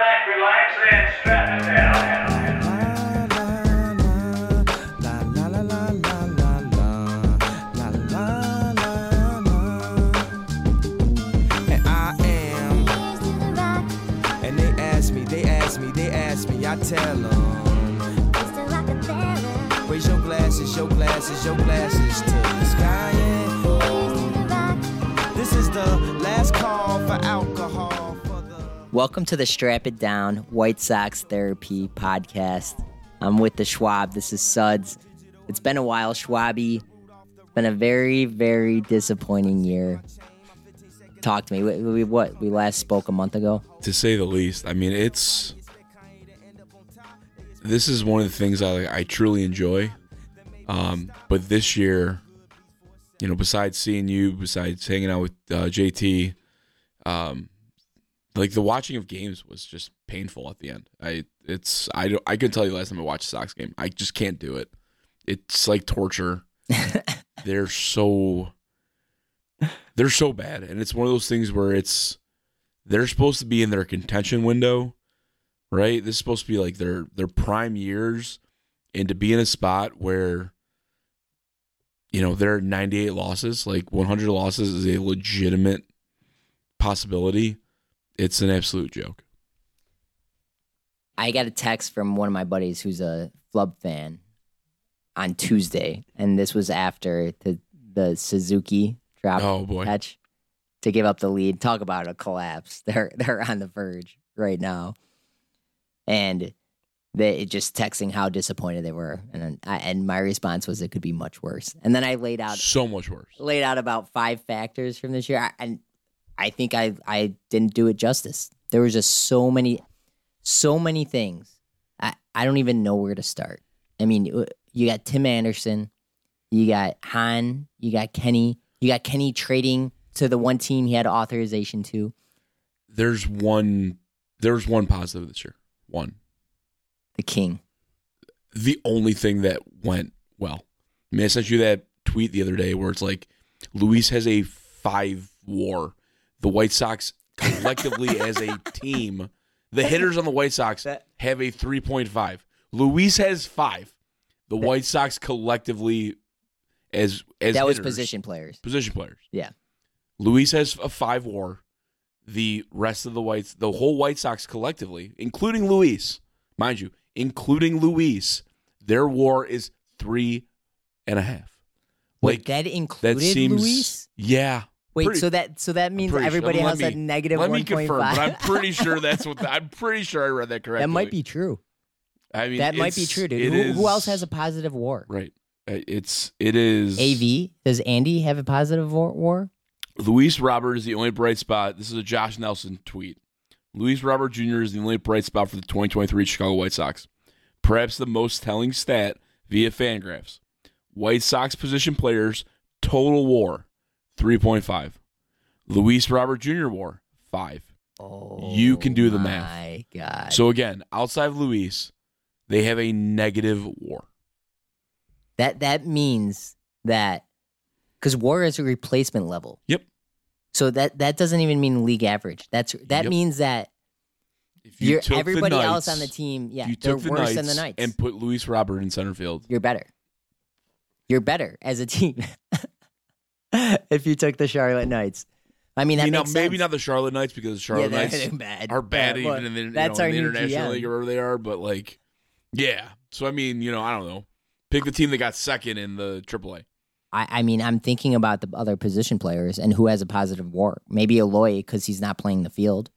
back, relax, and strap it down. Welcome to the Strap It Down White Sox Therapy Podcast. I'm with the Schwab. This is Suds. It's been a while, Schwabby. It's been a very, very disappointing year. Talk to me. We, we, what? We last spoke a month ago. to say the least. I mean, it's this is one of the things I I truly enjoy. Um, but this year, you know, besides seeing you, besides hanging out with uh, JT, um, like the watching of games was just painful at the end. I it's I don't I couldn't tell you last time I watched a Sox game. I just can't do it. It's like torture. they're so they're so bad, and it's one of those things where it's they're supposed to be in their contention window, right? This is supposed to be like their their prime years, and to be in a spot where you know there are 98 losses, like 100 losses is a legitimate possibility. It's an absolute joke. I got a text from one of my buddies who's a Flub fan on Tuesday, and this was after the the Suzuki drop Oh boy, catch to give up the lead. Talk about a collapse. They're they're on the verge right now, and they just texting how disappointed they were, and I, and my response was it could be much worse. And then I laid out so much worse. laid out about five factors from this year, I- and I think I I didn't do it justice. There was just so many, so many things. I I don't even know where to start. I mean, you got Tim Anderson, you got Hahn, you got Kenny, you got Kenny trading to the one team he had authorization to. There's one. There's one positive this year. One. The King. the only thing that went well. I mean, I sent you that tweet the other day where it's like Luis has a five war. The White Sox collectively as a team, the hitters on the White Sox have a 3.5. Luis has five. The White Sox collectively as as that was position players. position players. Yeah. Luis has a five war. The rest of the Whites, the whole White Sox collectively, including Luis, mind you, including Luis, their war is three and a half. Wait, Like that that included seems, Luis. yeah. Wait, pretty- so that so that means sure- everybody let has a negative Let me one point confirm, but I'm pretty sure that's what. The, I'm pretty sure I read that correctly. That might be true. I mean, That might be true, dude. Who, who else has a positive war? right? Uh, It's it is AV. Does Andy have a positive war? war? Luis Robert is the only bright spot. This is a Josh Nelson tweet. Luis Robert Jr. is the only bright spot for the 2023 Chicago White Sox. Perhaps the most telling stat via Fangraphs. White Sox position players total WAR 3.5. Luis Robert Jr. WAR 5. Oh, You can do the oh math. My God. So again, outside of Luis, they have a negative WAR. that that means that because war is a replacement level. Yep. So that that doesn't even mean league average. That's that Yep. means that If you the everybody else on the team. Yeah, you they're took the worse Knights than the Knights. and put Luis Robert in center field, you're better. You're better as a team if you took the Charlotte Knights. I mean, that you know, makes maybe sense. not the Charlotte Knights because the Charlotte yeah, Knights bad. are bad Yeah, even in the, you that's know, in the international league or wherever they are. But like, yeah. So I mean, you know, I don't know. Pick the team that got second in the AAA. I, I mean, I'm thinking about the other position players and who has a positive WAR. Maybe Eloy because he's not playing the field.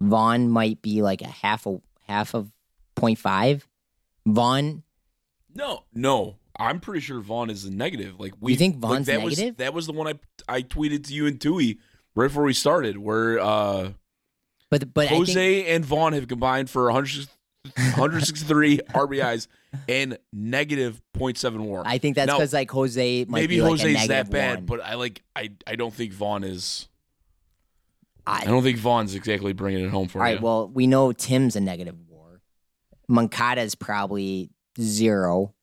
Vaughn might be like a half a half of 0.5. Vaughn, No, no. I'm pretty sure Vaughn is a negative. Like we think like, Vaughn's that negative? Was, that was the one I I tweeted to you and Tui right before we started, where uh, but but I Jose think and Vaughn have combined for 100, 163 RBIs and negative 0.7 WAR. I think that's because like Jose might maybe be like Jose's that bad, one. but I like I I don't think Vaughn is. I, I don't think Vaughn's exactly bringing it home for all right, you. well we know Tim's a negative WAR. Moncada's probably zero.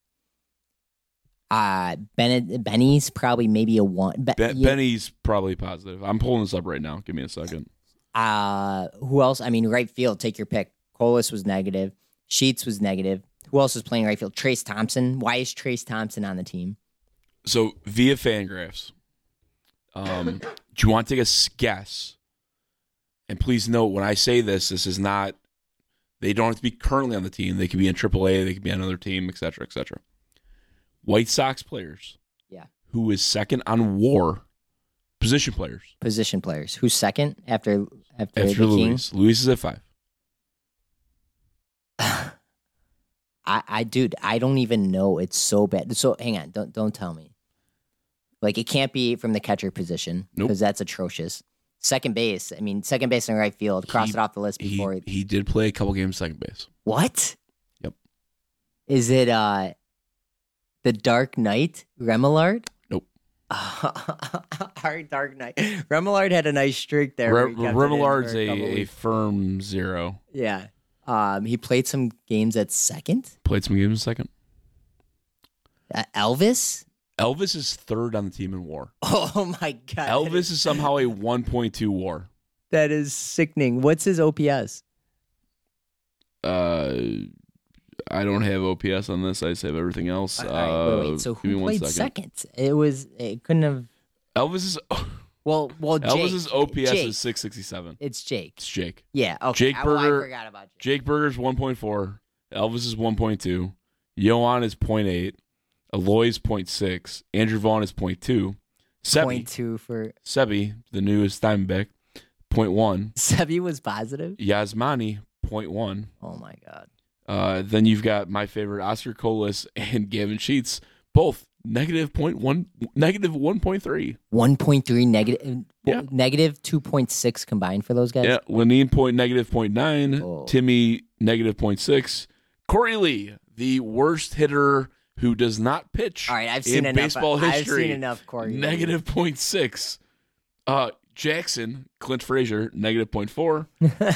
Uh Bennett Benny's probably maybe a one. Be- Ben, yeah, Benny's probably positive. I'm pulling this up right now. Give me a second. Uh, who else? I mean, right field. Take your pick. Colas was negative. Sheets was negative. Who else is playing right field? Trayce Thompson. Why is Trayce Thompson on the team? So via Fangraphs, um, do you want to take a guess? And please note when I say this, this is not. They don't have to be currently on the team. They could be in AAA. They could be on another team, et cetera, et cetera. White Sox players. Yeah. Who is second on WAR? Position players Position players. Who's second after after, after the King? Luis. Luis is at five. I, I, dude, I don't even know. It's so bad. So hang on, don't don't tell me. Like it can't be from the catcher position Nope. because that's atrocious. Second base. I mean, second base and right field. Cross He- it off the list He, before. he did play a couple games second base. what? Yep. Is it uh, the Dark Knight Remillard? Nope. Our Dark Knight. Remillard had a nice streak there. where Re- he kept it in Remillard's a, couple a weeks. firm zero. yeah. Um, he played some games at second. Played some games in second. Uh, Elvis. Elvis is third on the team in WAR. Oh my god. Elvis is somehow a 1.2 WAR. That is sickening. What's his OPS? Uh, I don't have OPS on this. I just have everything else. All right, wait, Uh, wait. So give me who one played second. It was. It couldn't have. Elvis is Well, well, Jake. Elvis's OPS Jake. is 667. It's Jake. It's Jake. Yeah. Okay. Jake I, well, I Burger- forgot about Jake. Jake Burger's 1.4. Elvis is 1.2. Yohan is 0.8. Eloy's 0.6. Andrew Vaughn is 0.2. Seby, Point two for Seby, the newest Diamondback, 0.1. Seby was positive. Yasmani, 0.1. Oh my god. Uh, then you've got my favorite Oscar Colas and Gavin Sheets, both negative point one, negative one point three. One point three negative. Yeah. Negative two point six combined for those guys. Yeah, Lenyn point negative point nine, Oh. Timmy negative point six, Korey Lee, the worst hitter who does not pitch. All right. I've seen enough. baseball I've seen enough. Korey. Negative point six. Uh, Jackson, Clint Frazier, negative point four.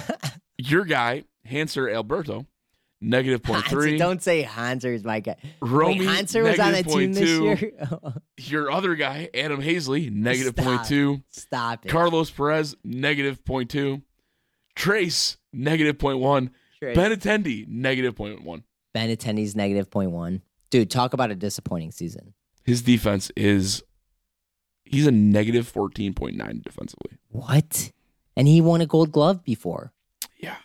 Your guy, Hanser Alberto, negative point three. Don't say Hanser is my guy. Romy, Wait, Hanser was on the team this two. year. Your other guy, Adam Haseley, negative Stop. point two. Stop it. Carlos Perez, negative point two. Trayce, negative point one. Trayce. Ben Attendee, negative point one. Benintendi's negative point one. Dude, talk about a disappointing season. His defense is he's a negative fourteen point nine defensively. What? And he won a gold glove before. Yeah.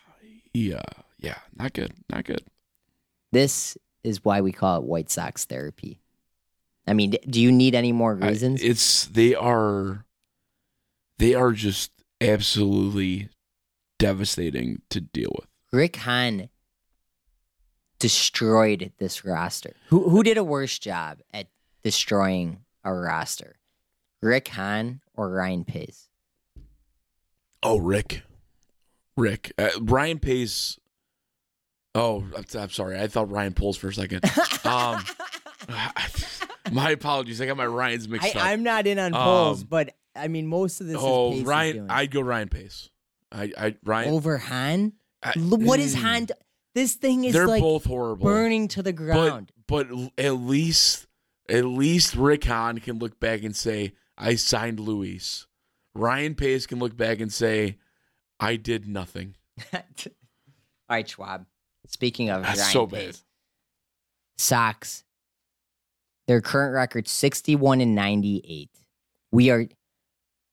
Yeah. Yeah. Not good. Not good. This is why we call it White Sox therapy. I mean, do you need any more I- reasons? it's they are they are just absolutely devastating to deal with. Rick Hahn destroyed this roster. Who who did a worse job at destroying a roster? Rick Hahn or Ryan Pace? Oh, Rick. Rick. Uh, Ryan Pace. Oh, I'm, sorry. I thought Ryan Poles for a second. Um, my apologies. I got my Ryans mixed up. I, I'm not in on polls, Um, but I mean, most of this oh, is Pace is Ryan. doing. I'd go Ryan Pace. I, I, Ryan. over. I- L- what is mm, Hahn? do- This thing is They're like both horrible. burning to the ground. But but at least at least Rick Hahn can look back and say, I signed Luis. Ryan Pace can look back and say, I did nothing. All right, Schwab. Speaking of That's Ryan so Pace, bad. Sox. Their current record 61 and 98. We are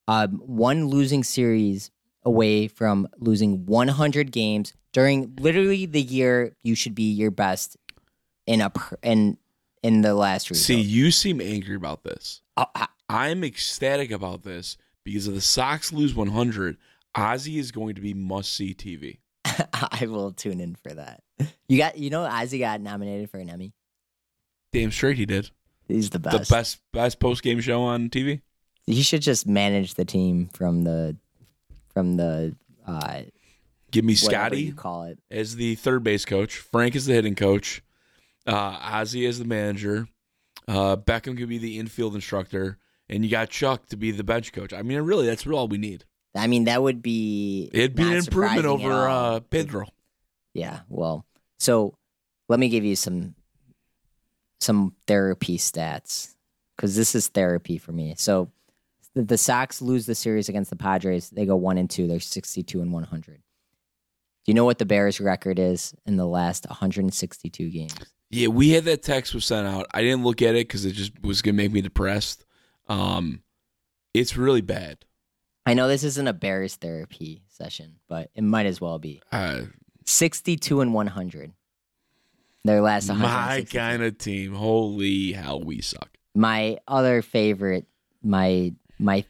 um, one losing series away from losing 100 games during literally the year you should be your best in a pr- in in the last rebuild. See, you seem angry about this. Oh, I- I'm ecstatic about this because if the Sox lose 100, Ozzy is going to be must see TV. I will tune in for that. You got you know Ozzy got nominated for an Emmy. Damn straight he did. He's the best. The best best post game show on TV. He should just manage the team from the from the uh Give me Scotty you call it. as the third base coach. Frank is the hitting coach. Uh, Ozzy is the manager. Uh, Beckham could be the infield instructor, and you got Chuck to be the bench coach. I mean, really, that's all we need. I mean, that would be It'd be an improvement over uh, Pedro. Yeah, well, so let me give you some some therapy stats because this is therapy for me. So the, the Sox lose the series against the Padres, they go one and two. They're sixty-two and one hundred. Do you know what the Bears' record is in the last 162 games? Yeah, we had that text was sent out. I didn't look at it because it just was gonna make me depressed. Um, it's really bad. I know this isn't a Bears therapy session, but it might as well be. Uh, 62 and 100. Their last my 162. kind of team. Holy hell, we suck. my other favorite, my my,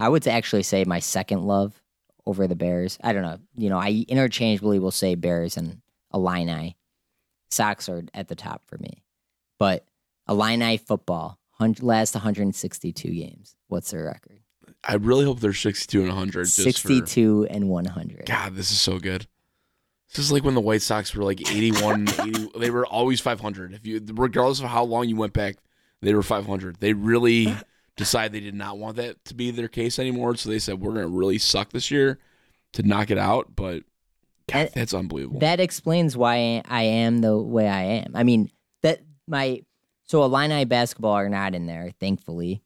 I would actually say my second love over the Bears. I don't know. You know, I interchangeably will say Bears and Illini. Sox are at the top for me, but Illini football last 162 games. What's their record? I really hope they're sixty-two and hundred. Just 62 and 100. God, this is so good. This is like when the White Sox were like 81, 80. They were always five hundred. If you, regardless of how long you went back, they were five hundred. They really decided they did not want that to be their case anymore. So they said we're going to really suck this year to knock it out. But God, And that's unbelievable. That explains why I am the way I am. I mean, that my so Illini basketball are not in there, thankfully.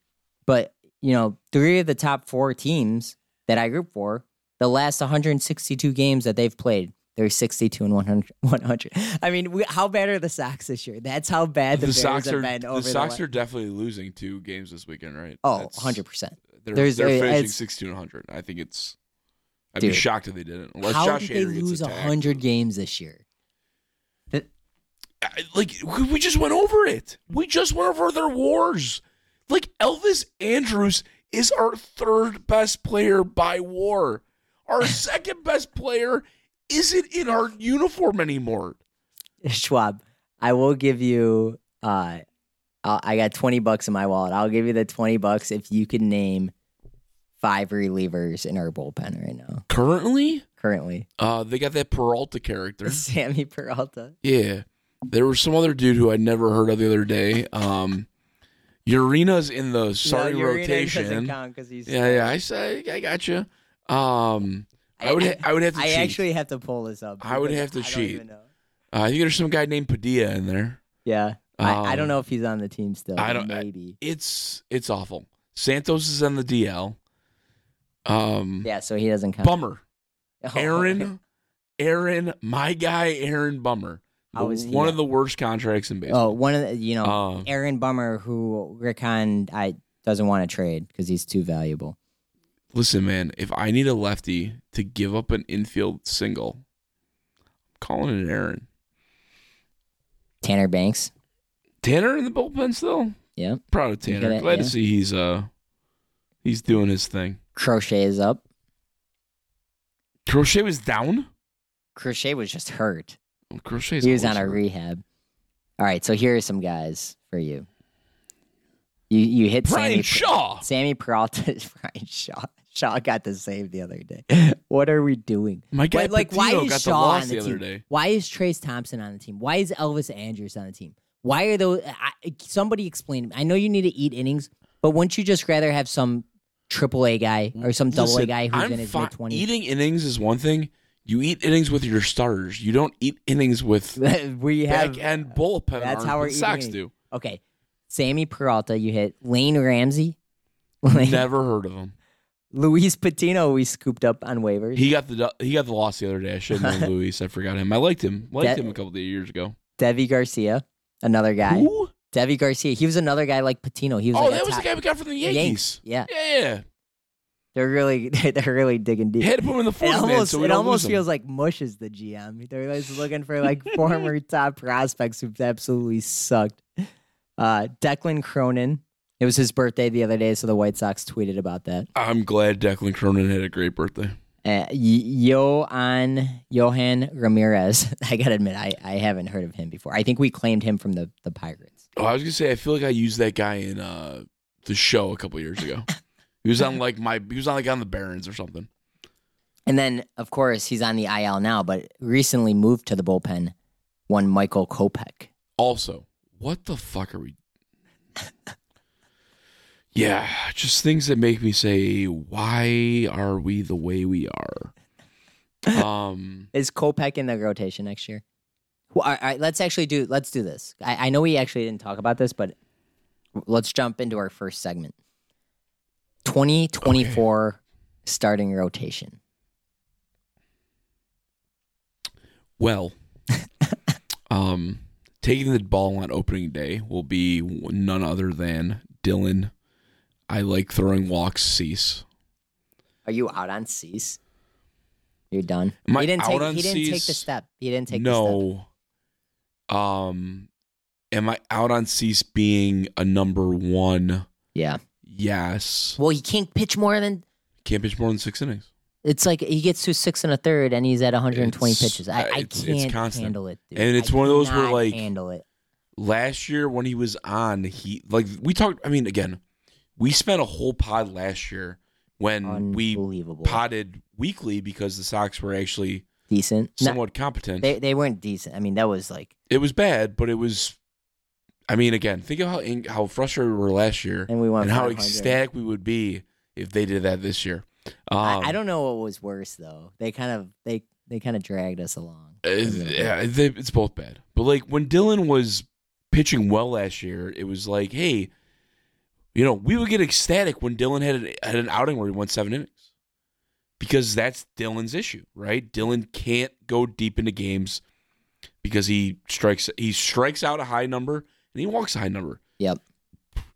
But you know, three of the top four teams that I group for, the last 162 games that they've played, they're 62 and 100. 100. I mean, we, how bad are the Sox this year? That's how bad the, the Bears Sox have are been the Sox la- are definitely losing two games this weekend, right? Oh, That's- 100 percent. They're, There's they're finishing it's- 62 and 100. I think it's. I'd be shocked if they didn't. Unless How Josh did they Hader lose 100 games this year? Like we just went over it. We just went over their wars. Like Elvis Andrus is our third best player by war. Our second best player isn't in our uniform anymore. Schwab, I will give you. Uh, I'll, I got twenty bucks in my wallet. I'll give you the twenty bucks if you can name five relievers in our bullpen right now. Currently, Currently, uh, they got that Peralta character. Sammy Peralta. Yeah, there was some other dude who I'd never heard of the other day. Um, Urina's in the starting no, rotation. he's Yeah, yeah, I say I got you. Um, I would, ha- I would have to I cheat. actually have to pull this up. I would have to I cheat. Uh, I think there's some guy named Padilla in there. Yeah, I, I don't Um, know if he's on the team still. I don't- I- Maybe. It's it's awful. Santos is on the DL. Um, yeah, so he doesn't count. Bummer. Oh, Aaron, Aaron, my guy, Aaron Bummer. Is he one at? of the worst contracts in Oh, baseball. one of the, you know, Um, Aaron Bummer, who Rick Hahn I doesn't want to trade because he's too valuable. listen, man, if I need a lefty to give up an infield single, I'm calling it Aaron. Tanner Banks. Tanner in the bullpen still. Yeah. Proud of Tanner. gotta- Glad yeah. to see he's uh he's doing his thing. Crochet is up. Crochet was down. Crochet was just hurt. Crochet's he was on a rehab. All right, so here are some guys for you. You you hit Bryan Sammy Shaw. Sammy Peralta. Bryan Shaw. Shaw got the save the other day. What are we doing? My guy like, why is got Shaw the loss on the, the other team? day. Why is Trayce Thompson on the team? Why is Elvis Andrus on the team? Why are those? I, somebody explain. I know you need to eat innings, but wouldn't you just rather have some triple A guy or some double A guy who's in his mid twenties? Eating innings is one thing. You eat innings with your starters. You don't eat innings with we have back end bullpen. that's how we're that Sox do. okay. Sammy Peralta, you hit Lane Ramsey. Lane, Never heard of him. Luis Patino, we scooped up on waivers. He got the he got the loss the other day. I should have known Luis. I forgot him. I liked him. Liked That- him a couple of years ago. Deivi Garcia, another guy. Who? Deivi Garcia, he was another guy like Patino. He was Oh, like that was top- the guy we got from the Yankees. Yanks. Yeah, Yeah, they're really they're really digging deep. He had to put him in the It fourth man, almost so it almost feels like Mush is the GM. They're just looking for like former top prospects who've absolutely sucked. Uh, Declan Cronin. It was his birthday the other day, so the White Sox tweeted about that. I'm glad Declan Cronin had a great birthday. Uh, Y- Yohan Yohan Ramirez. I gotta admit, I, I haven't heard of him before. I think we claimed him from the the Pirates. Oh, I was gonna say I feel like I used that guy in uh the show a couple years ago. He was on like my he was on like on the Barons or something. And then, of course, he's on the IL now, but recently moved to the bullpen. One Michael Kopech. Also, what the fuck are we? yeah, just things that make me say, why are we the way we are? Um, Is Kopech in the rotation next year? Well, all right, all right, let's actually do. Let's do this. I, I know we actually didn't talk about this, but let's jump into our first segment. 2024 starting rotation. Well, um, taking the ball on opening day will be none other than Dylan. I like throwing walks. Cease. Are you out on Cease? You're done. Am he didn't out take. on he didn't take the step. He didn't take the step. no. Um, am I out on Cease being a number one? Yeah. Yes. Well, he can't pitch more than. Can't pitch more than six innings. It's like he gets to six and a third, and he's at 120 It's- pitches. I, uh, I it's- can't constant. handle it, dude. And it's I one of those where, cannot like, handle it. last year when he was on, he like we talked. I mean, again, we spent a whole pod last year when we Unbelievable. potted weekly because the Sox were actually decent. Somewhat competent. they they weren't decent. I mean, that was like, it was bad, but it was. I mean, again, think of how how frustrated we were last year, and we won. and how ecstatic we would be if they did that this year. Um, I, I don't know what was worse though. They kind of they they kind of dragged us along. uh, a little bit. yeah, they, it's both bad. But like when Dylan was pitching well last year, it was like, hey, you know, we would get ecstatic when Dylan had an, had an outing where he won seven innings, because that's Dylan's issue, right? Dylan can't go deep into games because he strikes he strikes out a high number and he walks a high number. Yep.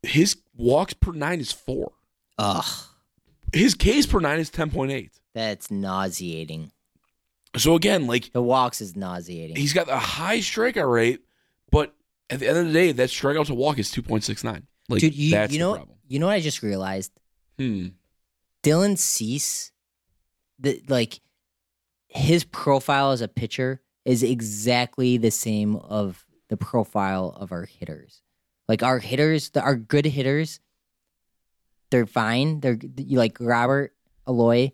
His walks per nine is four. Ugh, His Ks per nine is ten point eight. that's nauseating. So again, like The walks is nauseating. he's got a high strikeout rate, but at the end of the day, that strikeout to walk is two point six nine. Like Dude, you, that's you the know problem. you know what I just realized? Hmm. Dylan Cease, the like his profile as a pitcher is exactly the same of the profile of our hitters. Like our hitters, the, our good hitters, they're fine. They're you like Robert Eloy,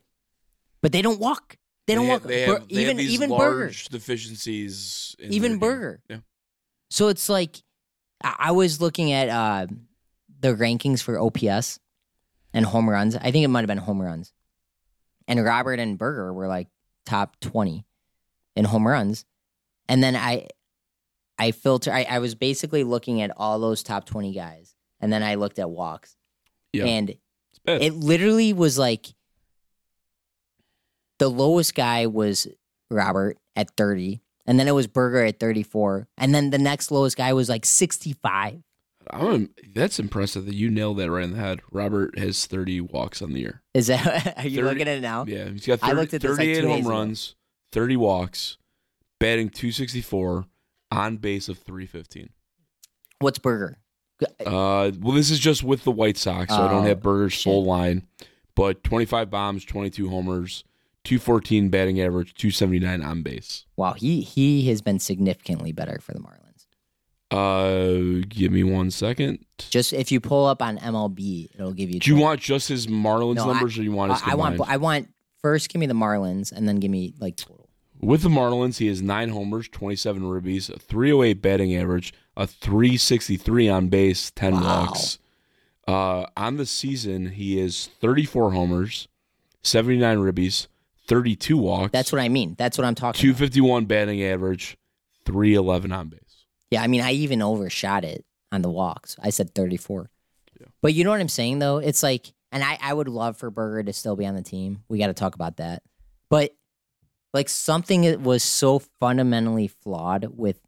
but they don't walk. They don't have- walk. They have, they even have even large Burger, deficiencies. even. Burger. Yeah. So it's like I, I was looking at uh, the rankings for OPS and home runs. I think it might have been home runs. And Robert and Burger were like top 20 in home runs. And then I I filter I, I was basically looking at all those top 20 guys. And then I looked at walks. Yeah. And it literally was like the lowest guy was Robert at 30. And then it was Burger at 34. And then the next lowest guy was like 65. I'm, that's impressive that you nailed that right in the head. Robert has 30 walks on the year. Is that are you 30 looking at it now? Yeah, he's got I 30, looked at this, like, 38 home runs, 30 walks, batting 264, on base of 315. What's Burger? Uh, well, this is just with the White Sox, so I don't Oh, have Burger's full line. But 25 bombs, 22 homers, 214 batting average, 279 on base. Wow, he he has been significantly better for the Marlins. Uh, give me one second. Just if you pull up on MLB, it'll give you. Do you want just his Marlins No, I- numbers, or you want his I, I want? I want first give me the Marlins and then give me like total. With the Marlins, he has nine homers, 27 ribbies, a 308 batting average, a 363 on base, 10 Wow. walks. Uh, on the season, he is 34 homers, 79 ribbies, 32 walks. That's what I mean. That's what I'm talking. about. 251 batting average, 311 on base. Yeah, I mean, I even overshot it on the walks. I said 34. Yeah. But you know what I'm saying, though? It's like, and I, I would love for Burger to still be on the team. We got to talk about that. But like something that was so fundamentally flawed with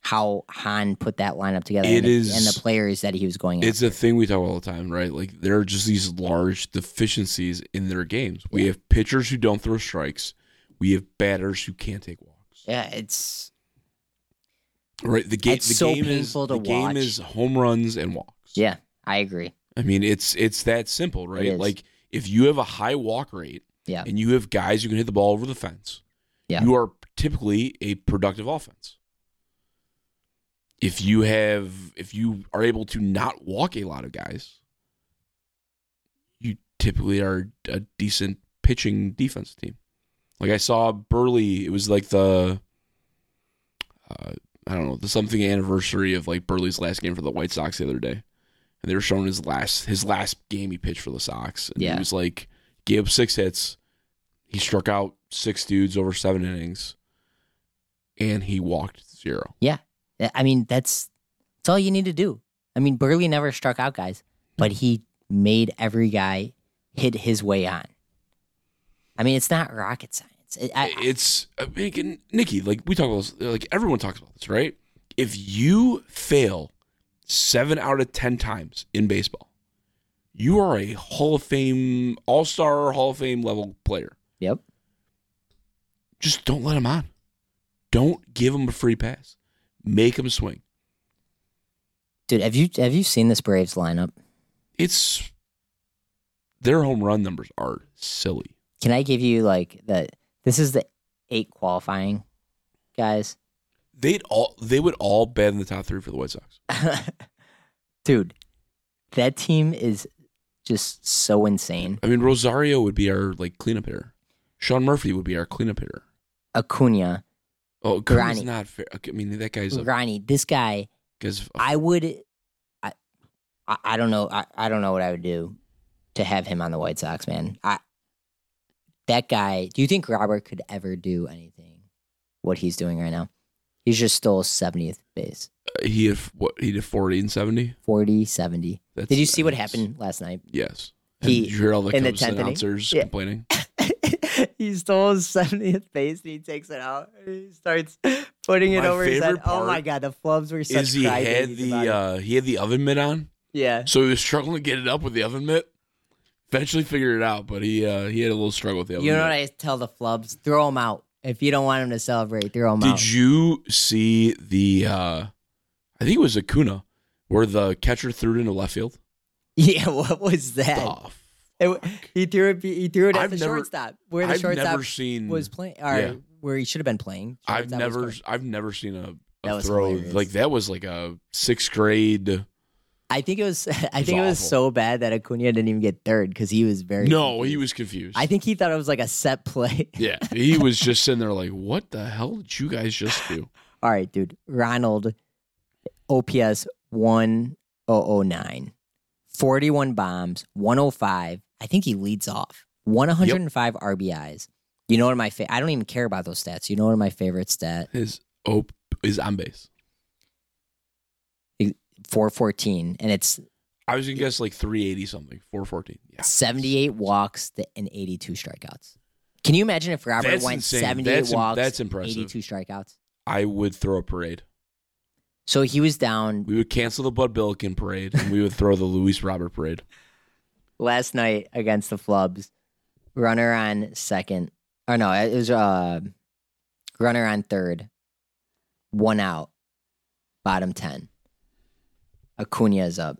how Hahn put that lineup together It and, the, is- and the players that he was going It's after. a thing we talk all the time, right? Like there are just these large deficiencies in their games. We have pitchers who don't throw strikes. We have batters who can't take walks. yeah, it's Right. The game. It's the so game painful is to the game is home runs and walks. yeah, I agree. I mean, it's it's that simple, right? Like if you have a high walk rate Yeah. and you have guys who can hit the ball over the fence, Yeah. you are typically a productive offense. If you have if you are able to not walk a lot of guys, you typically are a decent pitching defense team. Like I saw Buehrle, it was like the uh, I don't know, the something anniversary of like Buehrle's last game for the White Sox the other day. And they were showing his last his last game he pitched for the Sox. And Yeah. he was like gave up six hits. He struck out six dudes over seven innings. And he walked zero. Yeah, I mean that's that's all you need to do. I mean, Buehrle never struck out guys, but he made every guy hit his way on. I mean, it's not rocket science. It- I- it's I mean, Nikki, like we talk about this, like everyone talks about this, right? If you fail seven out of ten times in baseball, you are a Hall of Fame, All Star, Hall of Fame level player. yep. Just don't let him on. Don't give him a free pass. Make him swing. Dude, have you have you seen this Braves lineup? It's their home run numbers are silly. Can I give you like the this is the eight qualifying guys? They'd all they would all bet in the top three for the White Sox. Dude, that team is just so insane. I mean, Rosario would be our like cleanup hitter. Sean Murphy would be our cleanup hitter. Acuna, Oh, Grani. Acuna's not fair. I mean, that guy's a Ronnie, this guy, guy's a I would, I, I, I don't know, I, I don't know what I would do to have him on the White Sox, man. I, that guy. Do you think Robert could ever do anything what he's doing right now? He's just stole 70th base, he had what he did forty and seventy. 40, 70. That's, Did you see what happened last night? Yes. And He- did you hear all the in the 10th announcers Yeah. complaining? he stole his 70th base and he takes it out. and He starts putting it over his head. Oh my god, the flubs were such Is he had the uh he had the oven mitt on, yeah. so he was struggling to get it up with the oven mitt. Eventually figured it out, but he uh he had a little struggle with the oven You know mitt. what I tell the flubs? Throw them out. If you don't want them to celebrate, throw them out. Did you see the uh I think it was Acuna where the catcher threw it into left field? yeah, what was that? The It he threw it. He threw it at I've the never- shortstop, where the I've shortstop never seen was playing, or yeah. where he should have been playing. I've never playing. I've never seen a, a throw hilarious. like that was like a sixth grade. I think it was. I think it was awful. so bad that Acuna didn't even get third because he was very. No, confused. he was confused. I think he thought it was like a set play. yeah, he was just sitting there like, "What the hell did you guys just do?" All right, dude. Ronald, OPS 1009, 41 bombs, 105. I think he leads off. 105 RBIs. You know what my fa- I don't even care about those stats. You know what my favorite stat? is op is on base. 414 and it's I was gonna guess like three eighty something, four fourteen. Yeah, 78 walks and 82 strikeouts. Can you imagine if Robert That's went insane. 78 That's im- walks, that's impressive. 82 strikeouts? I would throw a parade. So he was down We would cancel the Bud Billiken parade and we would throw the Luis Robert parade. last night against the Flubs. Runner on second. Or no, it was uh runner on third. One out. Bottom ten. Acuna is up.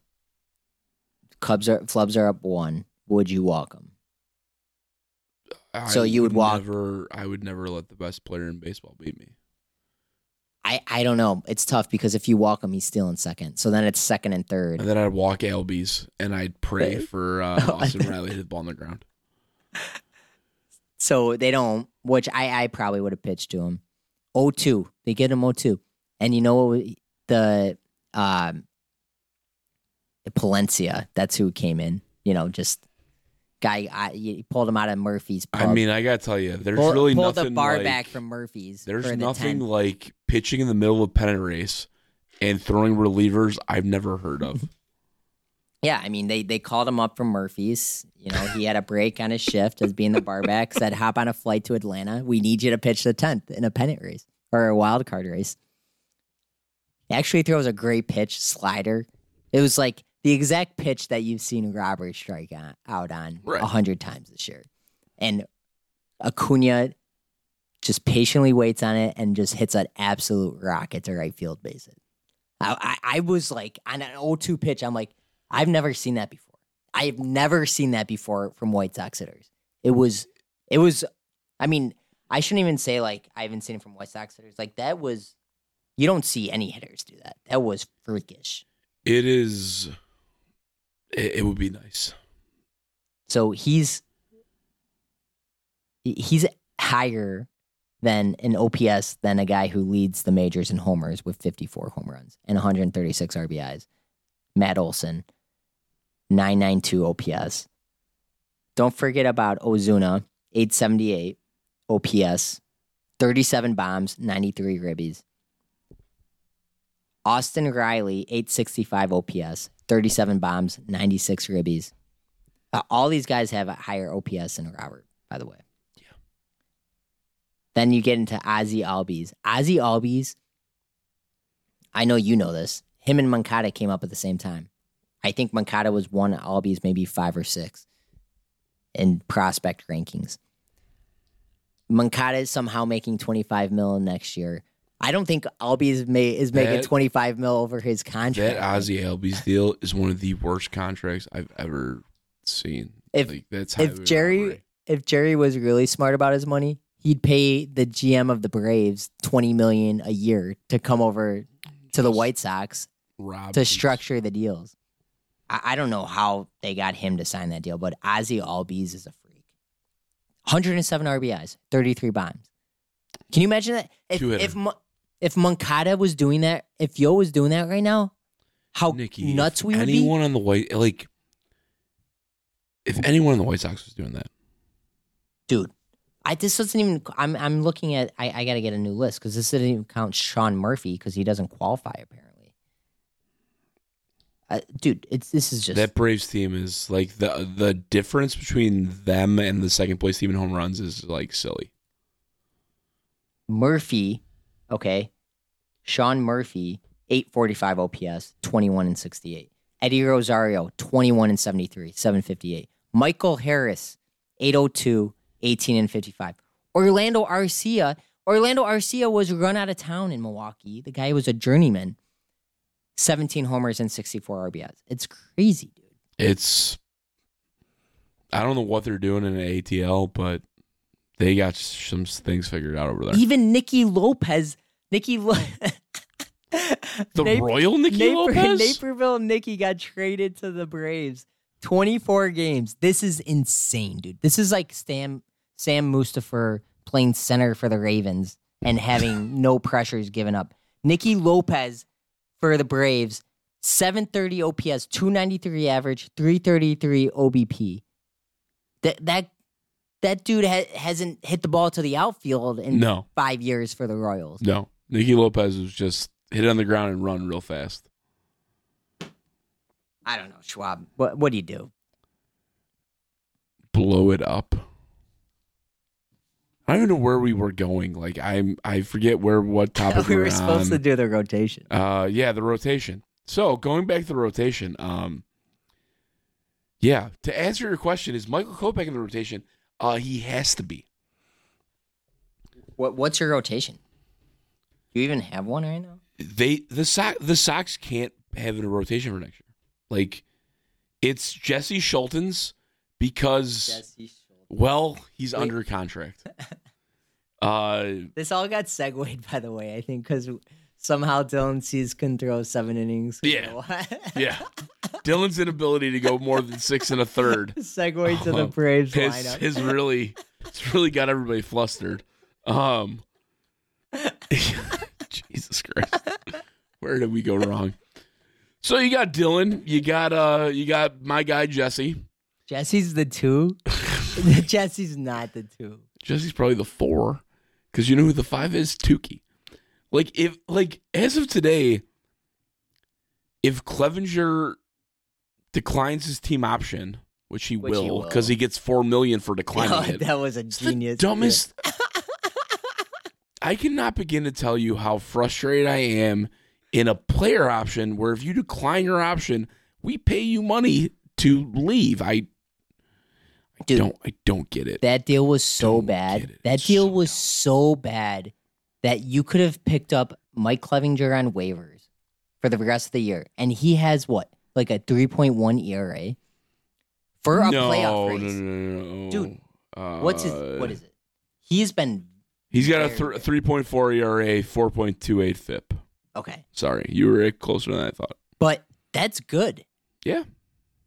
Cubs are Flubs are up one. Would you walk him? So I you would walk- Never, I would never let the best player in baseball beat me. I, I don't know. It's tough because if you walk him, he's still in second. So then it's second and third. And then I'd walk Albies and I'd pray for uh, Austin Riley to hit the ball on the ground. So they don't, which I, I probably would have pitched to him. 0-2. They get him 0-2. And you know what? The um, Palencia, that's who came in. You know, just guy, I, you pulled him out of Murphy's. I mean, I gotta tell you, there's pulled, really pulled nothing the bar like, back from Murphy's. There's for the nothing like pitching in the middle of a pennant race and throwing relievers I've never heard of. Yeah, I mean they they called him up from Murphy's. You know, he had a break on his shift as being the barback. Said, "Hop on a flight to Atlanta. We need you to pitch the tenth in a pennant race or a wild card race." He actually throws a great pitch, slider. It was like the exact pitch that you've seen Robert strike on, out on a Right. hundred times this year, and Acuna just patiently waits on it and just hits an absolute rocket to right field base. I, I, I was like on an 0-2 pitch. I'm like, I've never seen that before. I've never seen that before from White Sox hitters. It was, it was. I mean, I shouldn't even say like I haven't seen it from White Sox hitters. Like that was, you don't see any hitters do that. That was freakish. It is. It, it would be nice. So he's, he's higher than an OPS than a guy who leads the majors in homers with 54 home runs and 136 RBIs. Matt Olson, 992 OPS. Don't forget about Ozuna, 878 OPS, 37 bombs, 93 ribbies. Austin Riley, 865 OPS, 37 bombs, 96 ribbies. Uh, all these guys have a higher OPS than Robert, by the way. Yeah. Then you get into Ozzy Albies. Ozzy Albies, I know you know this. Him and Moncada came up at the same time. I think Moncada was one, Albies maybe five or six in prospect rankings. Moncada is somehow making 25 million next year. I don't think Albies may, is making That- 25 mil over his contract. That Ozzy Albies deal is one of the worst contracts I've ever seen. If- like, that's if highway Jerry robbery. if Jerry was really smart about his money, he'd pay the GM of the Braves 20 million a year to come over to the Just White Sox to structure the deals. I, I don't know how they got him to sign that deal, but Ozzy Albies is a freak. 107 RBIs, 33 bombs. Can you imagine that? If Two-hitter. if if Moncada was doing that, if Yo was doing that right now, how Nikki, nuts we would be. anyone on the white like if anyone on the White Sox was doing that, dude. I this doesn't even. I'm I'm looking at. I, I got to get a new list because this doesn't even count Sean Murphy because he doesn't qualify apparently. Uh, dude, it's this is just that Braves team is like the the difference between them and the second place team in home runs is like silly. Murphy. Okay, Sean Murphy, eight forty five OPS, twenty one and sixty eight. Eddie Rosario, twenty one and seventy three, seven fifty eight. Michael Harris, 802, 18 and fifty five. Orlando Arcia. Orlando Arcia was run out of town in Milwaukee. The guy was a journeyman. 17 homers and 64 RBIs. It's crazy, dude. It's I don't know what they're doing in ATL, but they got some things figured out over there. Even Nicky Lopez, Nicky Lo- The Royal Nicky Lopez? Naperville Nicky got traded to the Braves. 24 games. This is insane, dude. This is like Sam Sam Mustafa playing center for the Ravens and having no pressures given up. Nicky Lopez for the Braves, 730 OPS, 293 average, 333 OBP. That that that dude ha- hasn't hit the ball to the outfield in No. five years for the Royals. No. Nicky Lopez was just hit it on the ground and run real fast. I don't know, Schwab. What what do you do? Blow it up. I don't even know where we were going. Like I'm I forget where what topic we we were supposed to do the rotation. Uh, yeah, the rotation. So going back to the rotation, um, yeah. To answer your question, is Michael Kopech in the rotation? Uh, he has to be. What what's your rotation? Do you even have one right now? They the Sox the Sox can't have a rotation for next year. Like, it's Jesse Scholtens because well he's Wait. under contract. Uh, This all got segued, by the way. I think because somehow Dylan Cease can throw seven innings. Yeah. yeah. Dylan's inability to go more than six and a third Segue to the Um, Braves has, lineup. has really it's really got everybody flustered. Um Jesus Christ. Where did we go wrong? So you got Dylan, you got uh you got my guy Jesse. Jesse's the two. Jesse's not the two. Jesse's probably the four. Cause you know who the five is? Touki. Like if like as of today, if Clevinger declines his team option, which he Which will, because he gets four million for declining Oh, it. that was a It's the genius. dumbest. I cannot begin to tell you how frustrated I am in a player option where if you decline your option, we pay you money to leave. I, I Dude, don't. I don't get it. That deal was so bad. That deal so was dumb. so bad that you could have picked up Mike Clevinger on waivers for the rest of the year, and he has what, like a three point one ERA for a no, playoff race. no, no, no, Dude, Uh, What's his? What is it? He's been He's got a th- three point four ERA, four point two eight FIP. okay, Sorry, you were closer than I thought. but that's good Yeah.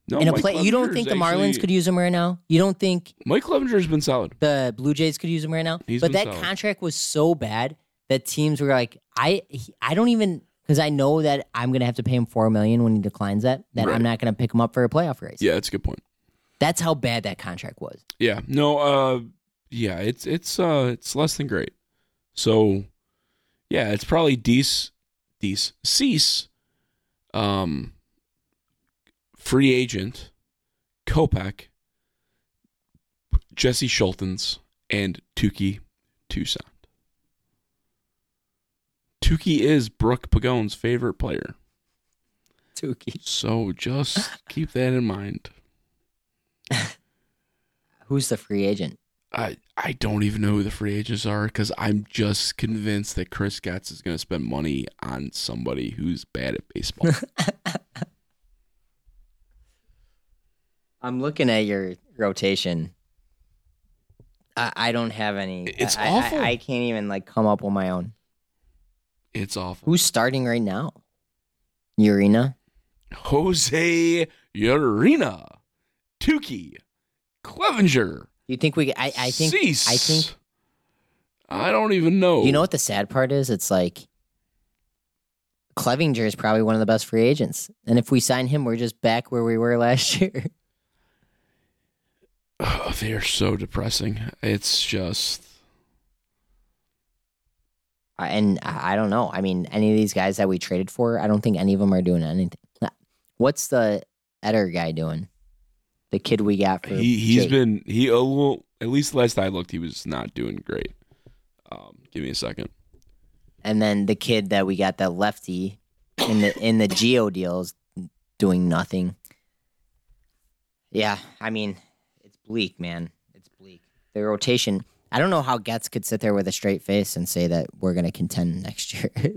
No, in a Mike play. You don't think the actually- Marlins could use him right now? You don't think Mike Clevinger's been solid. the Blue Jays could use him right now? He's but that solid. contract was so bad that teams were like, I, I don't even because I know that I'm gonna have to pay him four million when he declines that. That Right. I'm not gonna pick him up for a playoff race. Yeah, that's a good point. That's how bad that contract was. Yeah. No, uh yeah, it's it's uh it's less than great. So yeah, it's probably dec- these Cease, um, free agent, Kopech, Jesse Scholtens, and Touki Toussaint. Touki is Brooke Pagone's favorite player. Touki. So just keep that in mind. Who's the free agent? I I don't even know who the free agents are because I'm just convinced that Chris Getz is going to spend money on somebody who's bad at baseball. I'm looking at your rotation. I, I don't have any. It's I, I- awful. I, can't even like come up with my own. It's awful. Who's starting right now? Urena. Jose Urena, Touki, Clevinger. You think we? I, I think. Cease. I think. I don't even know. You know what the sad part is? It's like Clevinger is probably one of the best free agents, and if we sign him, we're just back where we were last year. Oh, they are so depressing. It's just and I don't know. I mean, any of these guys that we traded for, I don't think any of them are doing anything. What's the Eder guy doing? The kid we got for he he's Jake. been he a little at least last I looked he was not doing great. Um, give me a second. and then the kid that we got that lefty in the in the Gio deals doing nothing. Yeah, I mean, it's bleak, man. It's bleak. The rotation. I don't know how Getz could sit there with a straight face and say that we're going to contend next year.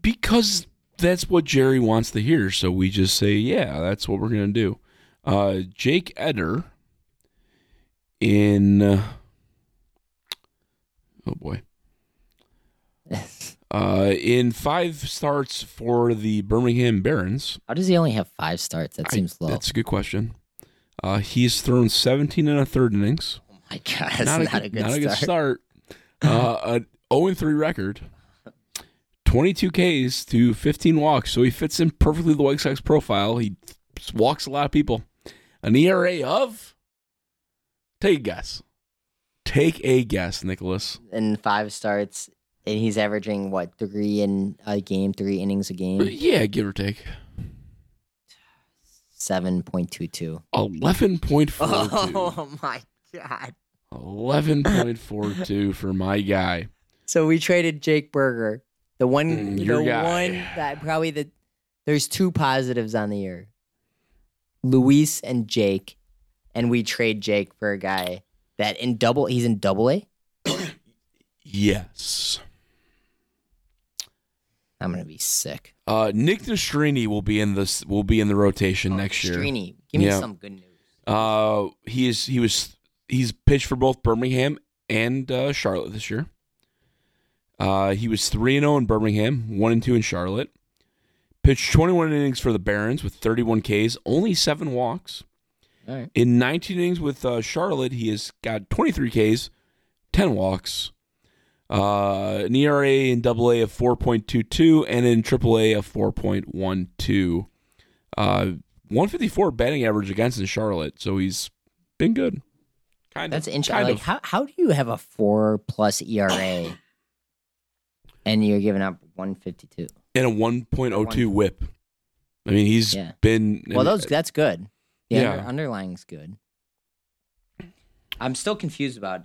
Because that's what Jerry wants to hear. So we just say, yeah, that's what we're gonna do. Uh, Jake Eder in uh, oh boy, uh, in five starts for the Birmingham Barons. how does he only have five starts? That I- seems low. That's a good question. Uh, he's thrown 17 and a third innings. Oh my god, that's not, not, a, a good, good not a good start. start. Uh, an 0 and 3 record, 22 Ks to 15 walks. So he fits in perfectly the White Sox profile. He walks a lot of people. An ERA of, take a guess. Take a guess, Nicholas. In five starts, and he's averaging what three in a game, three innings a game, Yeah, give or take. seven point two two. 11.42. Oh my god. 11.42 for my guy. So we traded Jake Burger. The one Mm, the guy. one that probably the there's two positives on the year. Luis and Jake. And we trade Jake for a guy that in double he's in double A. Yes. I'm gonna be sick. Uh, Nick Nastrini will be in this. Will be in the rotation next year. Strini, give me Yeah. some good news. Uh, he is. He was. He's pitched for both Birmingham and uh, Charlotte this year. Uh, he was three and zero in Birmingham, one and two in Charlotte. Pitched 21 innings for the Barons with 31 Ks, only seven walks. Right. In 19 innings with uh, Charlotte, he has got 23 Ks, 10 walks. Uh, an ERA in Double A of 4.22 and in Triple A of 4.12. Uh, 154 batting average against in Charlotte, so he's been good. Kind That's of. interesting. Kind Like of. how how do you have a four plus ERA and you're giving up one fifty two? and a 1.02 whip. I mean, he's Yeah. been. Well, those that's good. The Yeah. under, underlying's good. I'm still confused about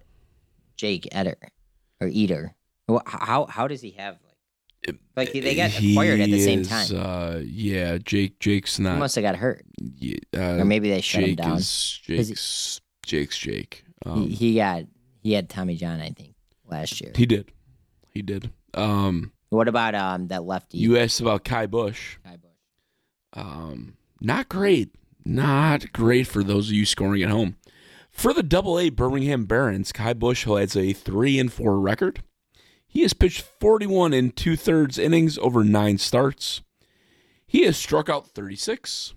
Jake Eder or Eater. How how does he have like like they got acquired at the He same is, time? Uh, yeah, Jake. Jake's he not. must have got hurt, yeah, uh, or maybe they shut him down. is Jake's. Jake's Jake. Um, he, he got he had Tommy John, I think, last year. he did. He did. Um, What about um that lefty? you asked about Ky Bush. Ky Bush? Um, not great. Not great for those of you scoring at home. For the Double A Birmingham Barons, Ky Bush has a three and four record. He has pitched 41 and two thirds innings over nine starts. He has struck out 36,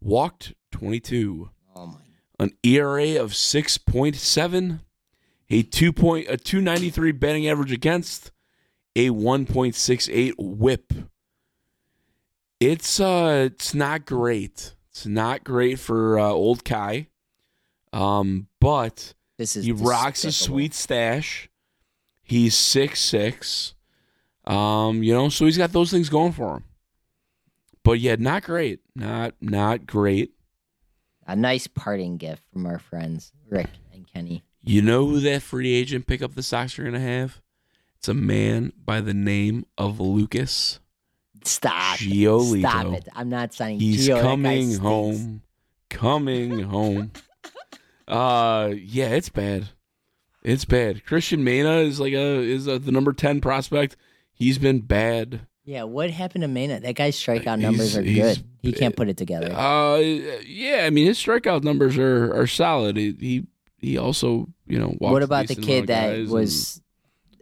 walked 22, Oh my! An ERA of 6.7, a two point a 293 batting average against, a 1.68 WHIP. It's uh, it's not great. It's not great for uh, old Ky, um, but This is he rocks a sweet stash. He's six six. Um, you know, so he's got those things going for him. But yeah, not great. Not not great. A nice parting gift from our friends Rick and Kenny. You know who that free agent pickup the Sox are gonna have? It's a man by the name of Lucas. Stop. Giolito. Stop it. I'm not signing. He's Gio. Coming home. Coming home. Uh yeah, it's bad. It's bad. Cristian Mena is like a is a, the number 10 prospect. He's been bad. Yeah, what happened to Mena? That guy's strikeout He's- numbers are good. He can't put it together. Uh yeah, I mean his strikeout numbers are are solid. He he, he also, you know, what about the kid that was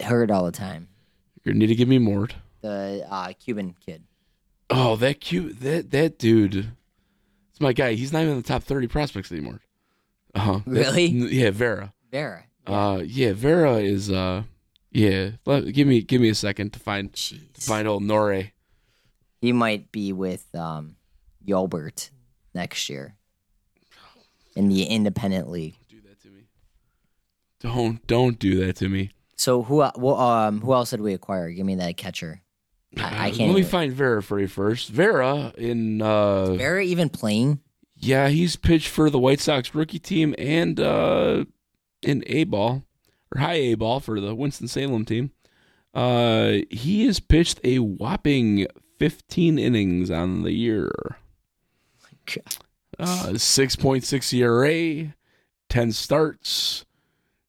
hurt all the time? you need to give me more. The uh, Cuban kid. Oh, that cute that that dude. It's my guy. He's not even in the top 30 prospects anymore. Uh-huh. That- Really? yeah, Vera. Vera. Uh, yeah, Vera is. Uh, yeah. Let, give me give me a second to find to find old Nore. He might be with um, Yolbert next year in the independent league. Do that to me. Don't don't do that to me. So who well, um who else did we acquire? Give me that catcher. I, I Uh, can't. Let me even- find Vera for you first. Vera in. Uh, Vera even playing? yeah, he's pitched for the White Sox rookie team and uh, in A ball or high A ball for the Winston Salem team. Uh, he has pitched a whopping 15 innings on the year. Uh, 6.6 ERA, 10 starts.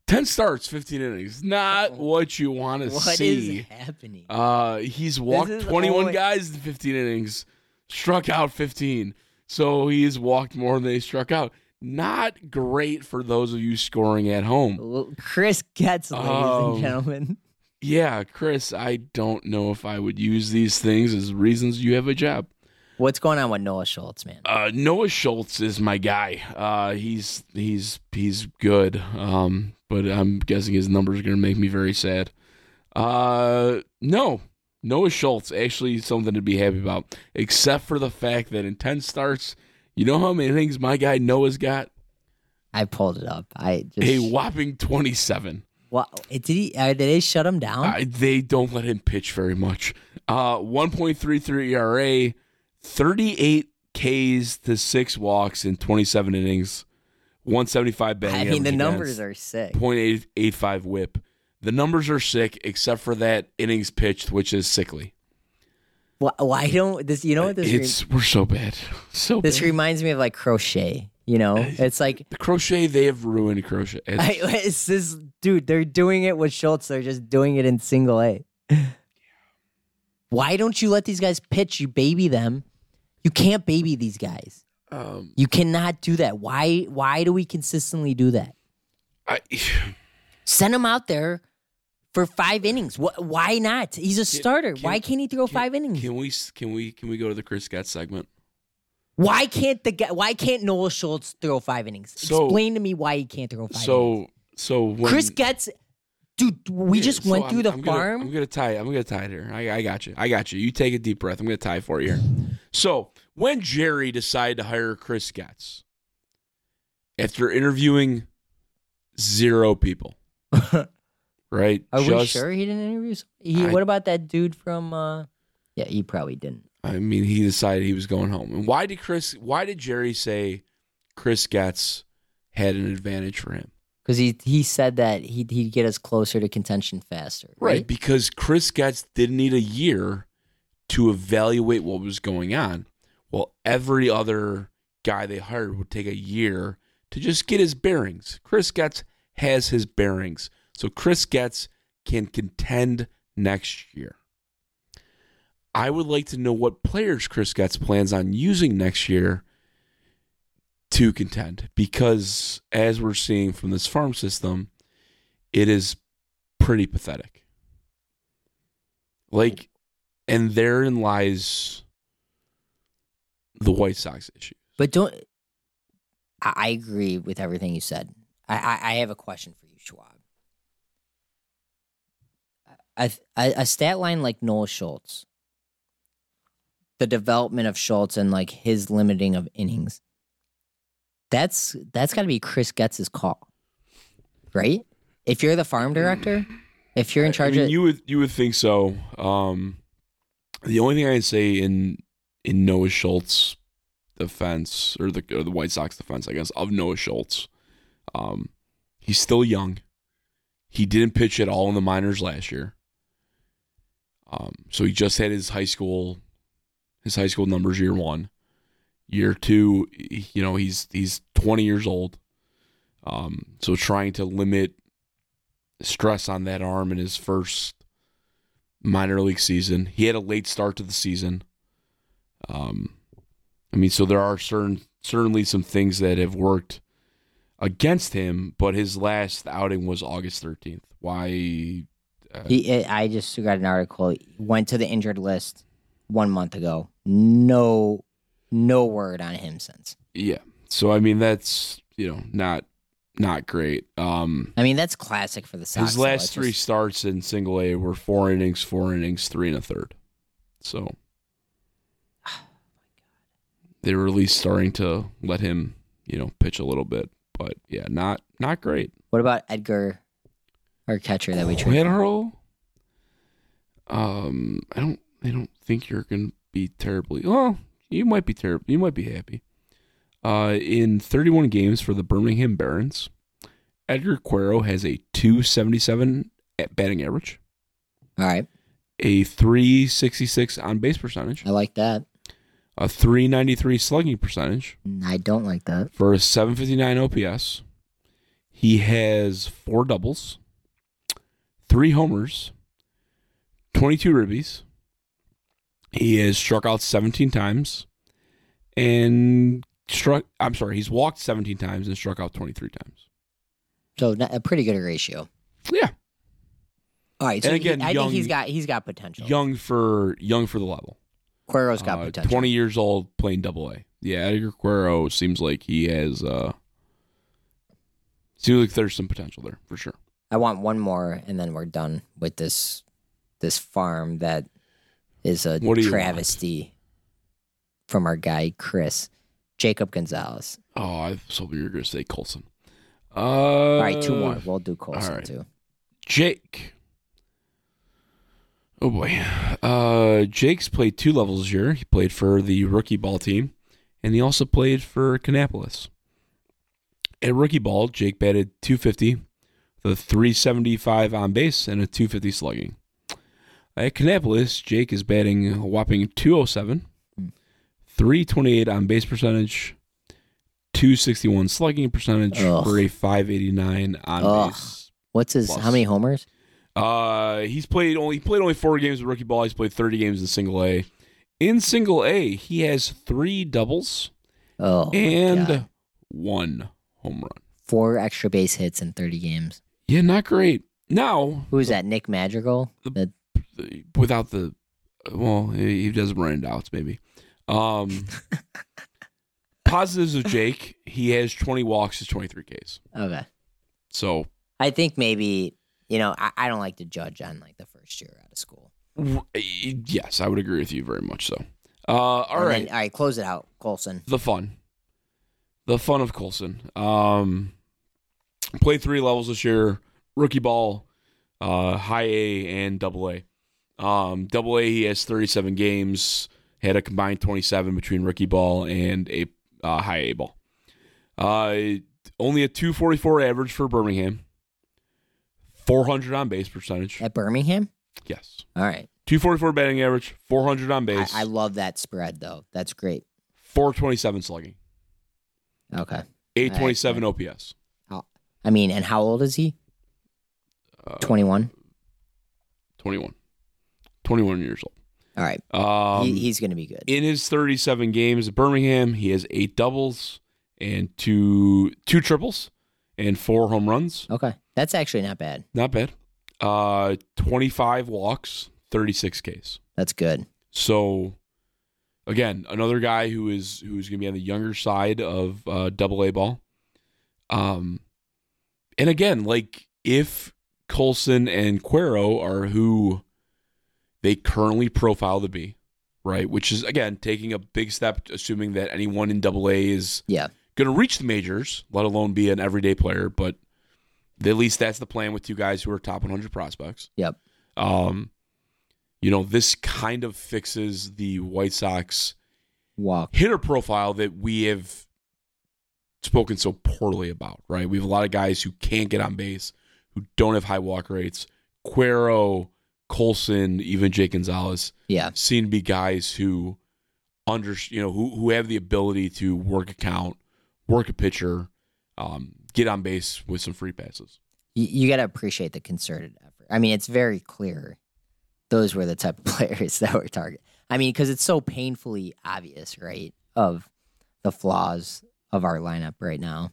10 starts, 15 innings. Not what you want to see. What is happening? Uh, he's walked 21 only- guys in 15 innings, struck out 15. So he's walked more than he struck out. Not great for those of you scoring at home. Chris Getz, ladies Um, and gentlemen. Yeah, Chris, I don't know if I would use these things as reasons you have a job. What's going on with Noah Schultz, man? Uh, Noah Schultz is my guy. Uh, he's he's he's good. Um, but I'm guessing his numbers are gonna make me very sad. Uh, no, Noah Schultz actually something to be happy about, except for the fact that in ten starts, you know how many things my guy Noah's got? I pulled it up. I just A whopping twenty-seven. Wow. Did he? Uh, did they shut him down? Uh, they don't let him pitch very much. Uh, 1.33 ERA, 38 Ks to six walks in 27 innings, 175 batting I mean, the numbers are sick. 0.885 whip. The numbers are sick, except for that innings pitched, which is sickly. Why, why don't this? You know what this? re- It's we're so bad, so this bad. reminds me of like Crochet. You know, it's like the Crochet. They have ruined Crochet. It's- I, it's this dude. They're doing it with Schultz. They're just doing it in single A. Why don't you let these guys pitch? You baby them. You can't baby these guys. um, You cannot do that. Why? Why do we consistently do that? I, Send them out there for five innings. Wh- Why not? He's a starter. can- why can't he throw five innings? can we can we can we go to the Chris Getz segment? why can't the guy? Why can't Noah Schultz throw five innings? So- Explain to me why he can't throw five. innings. So so when Chris Getz, dude. We Yeah, just so went I'm- through the I'm gonna- farm. I'm gonna tie. it. I'm gonna tie it here. I, I got you. I got you. You take a deep breath. I'm gonna tie it for you here. So when Jerry decided to hire Chris Getz, after interviewing zero people, right? Are we Just- sure he didn't interview? some- He, I- what about that dude from? uh Yeah, he probably didn't. I mean, he decided he was going home. And why did Chris? Why did Jerry say Chris Getz had an advantage for him? Because he he said that he'd, he'd get us closer to contention faster. Right, Right. because Chris Getz didn't need a year to evaluate what was going on. Well, every other guy they hired would take a year to just get his bearings. Chris Getz has his bearings. So Chris Getz can contend next year. I would like to know what players Chris Getz plans on using next year to contend because as we're seeing from this farm system, it is pretty pathetic. Like, and therein lies the White Sox issue. But don't. I, agree with everything you said. I, I I have a question for you, Schwab. A, a, a stat line like Noah Schultz, the development of Schultz and like his limiting of innings. That's that's got to be Chris Getz's call, right? If you're the farm director, If you're in I charge mean, of you would you would think so. Um, the only thing I'd say in in Noah Schultz defense or the or the White Sox defense, I guess, of Noah Schultz, um, he's still young. He didn't pitch at all in the minors last year. Um, so he just had his high school his high school numbers year one. Year two, you know, he's he's 20 years old. Um, so trying to limit stress on that arm in his first minor league season. He had a late start to the season. Um, I mean, so there are certain certainly some things that have worked against him, but his last outing was August 13th. Why? Uh, he, I just got an article. Went to the injured list one month ago. No, no word on him since. yeah. So I mean, that's you know not not great. Um, I mean, that's classic for the Sox. his last three just- starts in Single A were four innings, four innings, three and a third. So they were at least starting to let him, you know, pitch a little bit. But yeah, not not great. What about Edgar, our catcher that we traded? Um, I don't, I don't think you're gonna be terribly. Well, you might be terrible. You might be happy. Uh, in 31 games for the Birmingham Barons, Edgar Quero has a 277 at batting average, All right, a 366 on base percentage, I like that. a 393 slugging percentage I don't like that. for a 759 OPS. He has four doubles, three homers, 22 ribbies. He has struck out 17 times and struck, I'm sorry, he's walked 17 times and struck out 23 times. So a pretty good ratio. Yeah. All right, so And he- again, I young- think he's got he's got potential. Young for young for the level. Quero's got Uh, potential. 20 years old playing double A. Yeah, Edgar Quero seems like he has uh seems like there's some potential there for sure. I want one more, and then we're done with this this farm that is a What do you travesty from our guy Chris Jacob Gonzalez. Oh, I was hoping you were going to say Colson. Uh, All right, two more. We'll do Colson right. too. Jake. Oh boy. Uh, Jake's played two levels this year. He played for the rookie ball team, and he also played for Kannapolis. At rookie ball, Jake batted 250, the 375 on base, and a 250 slugging. At Kannapolis, Jake is batting a whopping 207, 328 on base percentage, 261 slugging percentage Ugh. for a 589 on Ugh. base. What's his? Plus. How many homers? Uh, he's played only he played only four games with rookie ball. He's played thirty games in single A. In single A, he has three doubles Oh, and one home run. four extra base hits in thirty games. Yeah, not great. Now, Who is that? Nick Madrigal. The- The- without the well, he he doesn't run into outs. Maybe. Um, positives of Jake, he has twenty walks to twenty three Ks. okay, So I think maybe you know I, I don't like to judge on like the first year out of school. r- yes, I would agree with you very much. So, uh, all And right. then- all right, close it out, Colson. the fun, the fun of Colson. Um, played three levels this year: rookie ball, uh, high A, and double A. Um, double A, he has 37 games, had a combined 27 between rookie ball and a uh, high A ball. Uh, only a 244 average for Birmingham. 400 on base percentage. At Birmingham. Yes. All right, 244 batting average, 400 on base, I love that spread though. That's great. 427 slugging, Okay, 827 OPS. I mean, and how old is he? Uh, Twenty one. 21. 21 years old. All right, Um, he, he's gonna be good. in his 37 games at Birmingham, he has eight doubles and two two triples and four home runs. Okay, that's actually not bad. Not bad. Uh, 25 walks, 36 Ks. That's good. So, again, another guy who is who's going to be on the younger side of uh, Double A ball. Um, and again, like if Colson and Quero are who they currently profile to be, right? Which is again taking a big step, assuming that anyone in Double A is Yeah. going to reach the majors, let alone be an everyday player. But At least that's the plan with two guys who are top 100 prospects. Yep. Um, you know, this kind of fixes the White Sox Walk. hitter profile that we have spoken so poorly about, right? We have a lot of guys who can't get on base, who don't have high walk rates. Quero, Colson, even Jake Gonzalez Yeah. seem to be guys who under you know who who have the ability to work a count, work a pitcher, um, get on base with some free passes. You, you got to appreciate the concerted effort. I mean, it's very clear those were the type of players that were target. I mean, because it's so painfully obvious, right, of the flaws of our lineup right now.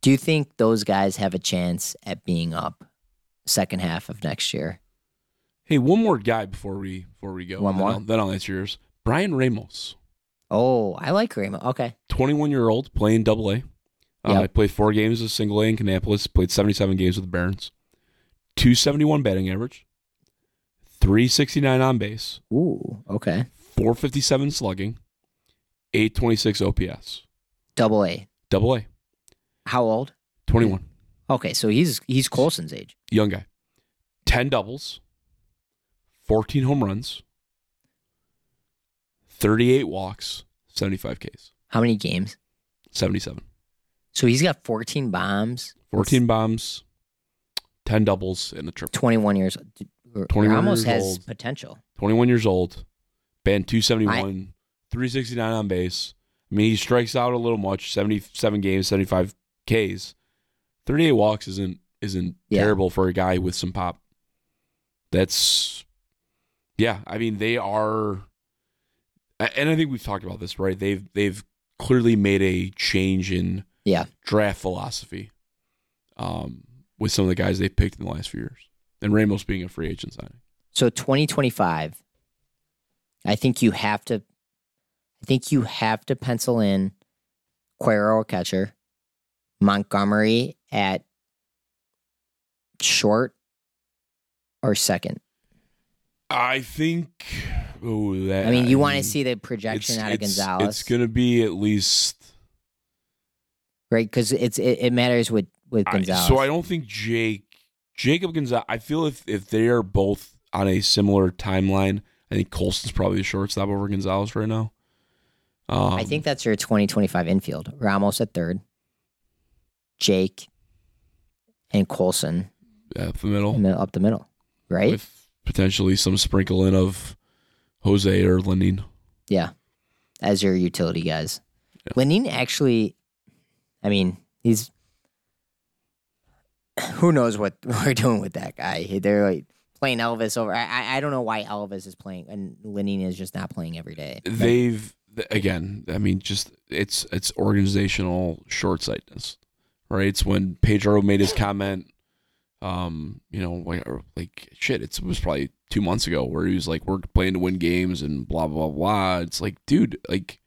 Do you think those guys have a chance at being up second half of next year? Hey, one more guy before we before we go. One more? Then I'll, answer yours. Bryan Ramos, Oh, I like Ramos. Okay. 21 year old, playing Double A. Uh, Yep. I played four games as single A in Kannapolis. Played 77 games with the Barons. 271 batting average. 369 on base. Ooh, okay. 457 slugging. 826 OPS. Double A. Double A. How old? 21. Okay, so he's he's Colson's age. Young guy. 10 doubles. 14 home runs. 38 walks. 75 Ks. How many games? 77. So he's got 14 bombs. 14 bombs. 10 doubles and a triple. 21 years. old. 21 Ramos years has old. potential. 21 years old. Banned 271. 369 on base. I mean, he strikes out a little much. 77 games, 75 Ks. 38 walks isn't isn't Yeah. terrible for a guy with some pop. That's yeah. I mean, they are, and I think we've talked about this, right? They've they've clearly made a change in Yeah. draft philosophy, um, with some of the guys they've picked in the last few years, and Ramos being a free agent signing. So 2025, I think you have to, I think you have to pencil in Quero catcher, Montgomery at short or second. I think. Oh, that. I mean, you want to see the projection out of it's- Gonzalez, It's going to be at least. right? Because it's it, it matters with with I- Gonzalez. so I don't think Jake, Jacob Gonzalez. I feel if if they are both on a similar timeline, I think Colson's probably the shortstop over Gonzalez right now. Um, I think that's your 2025 infield. Ramos at third, Jake, and Colson up the middle the- up the middle, right? with potentially some sprinkle in of Jose or Lenyn. Yeah, as your utility guys. Yeah. Lenyn actually, I mean, he's who knows what we're doing with that guy. They're like playing Elvis over. I I- don't know why Elvis is playing and Lenyn is just not playing every day. They've th- again. I mean, just it's it's organizational short sightedness, right? It's when Pedro made his comment. Um, you know, like like shit. It's, it was probably two months ago where he was like, "We're playing to win games" and blah blah blah. It's like, dude, like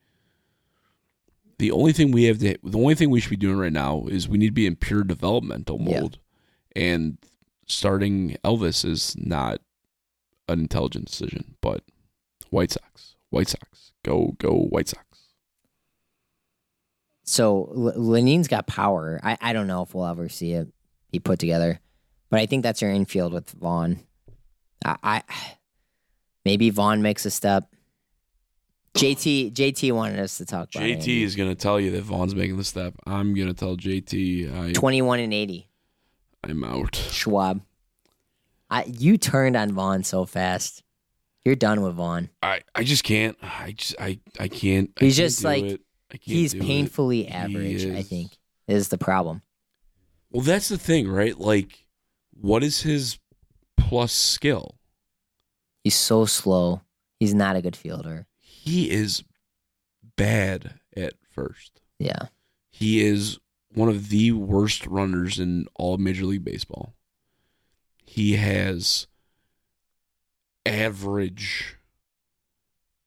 the only thing we have to, the only thing we should be doing right now is we need to be in pure developmental Yeah. mode, and starting Elvis is not an intelligent decision. But White Sox, White Sox, go go White Sox. so L- Lenyn's got power. I I don't know if we'll ever see it be put together, but I think that's your infield with Vaughn. I, I maybe Vaughn makes a step. JT JT wanted us to talk about JT is gonna tell you that Vaughn's making the step. I'm gonna tell JT I, 21 and 80. I'm out. Schwab. I you turned on Vaughn so fast. You're done with Vaughn. I, I just can't. I just I I can't. I He's can't just do like- it. I can't He's do it. painfully He average, I is- think, is the problem. Well, that's the thing, right? Like, what is his plus skill? He's so slow. He's not a good fielder. He is bad at first. Yeah. He is one of the worst runners in all of Major League Baseball. He has average,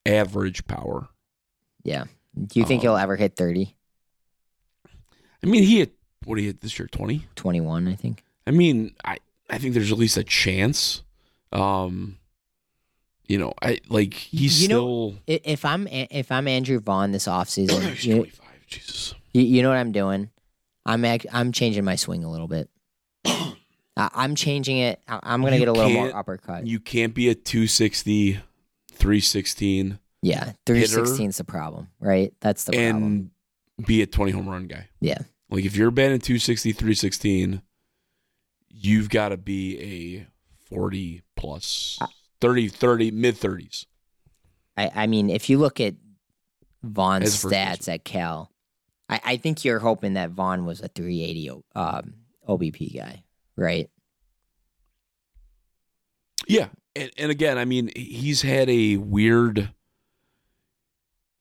average power. Yeah. Do you think Um, he'll ever hit 30? I mean, he hit what did he hit this year? Twenty. 21, I think. I mean, I I think there's at least a chance. Um, you know, I like he's You know- still. I- If I'm if I'm Andrew Vaughn this offseason, you, 25. Jesus. you, you know what I'm doing? I'm ac- I'm changing my swing a little bit. I, I'm changing it. I, I'm gonna You get a little more can't- uppercut. You can't be a 260, 316 yeah, 316 is the problem, right? That's the and problem. be a 20 home run guy. Yeah. Like if you're batting 260, 316, you've got to be a 40 plus, 30, 30, mid 30s. I, I mean, if you look at Vaughn's As a first stats at Cal, I, I think you're hoping that Vaughn was a 380 O- um, OBP guy, right? Yeah. And, and again, I mean, he's had a weird,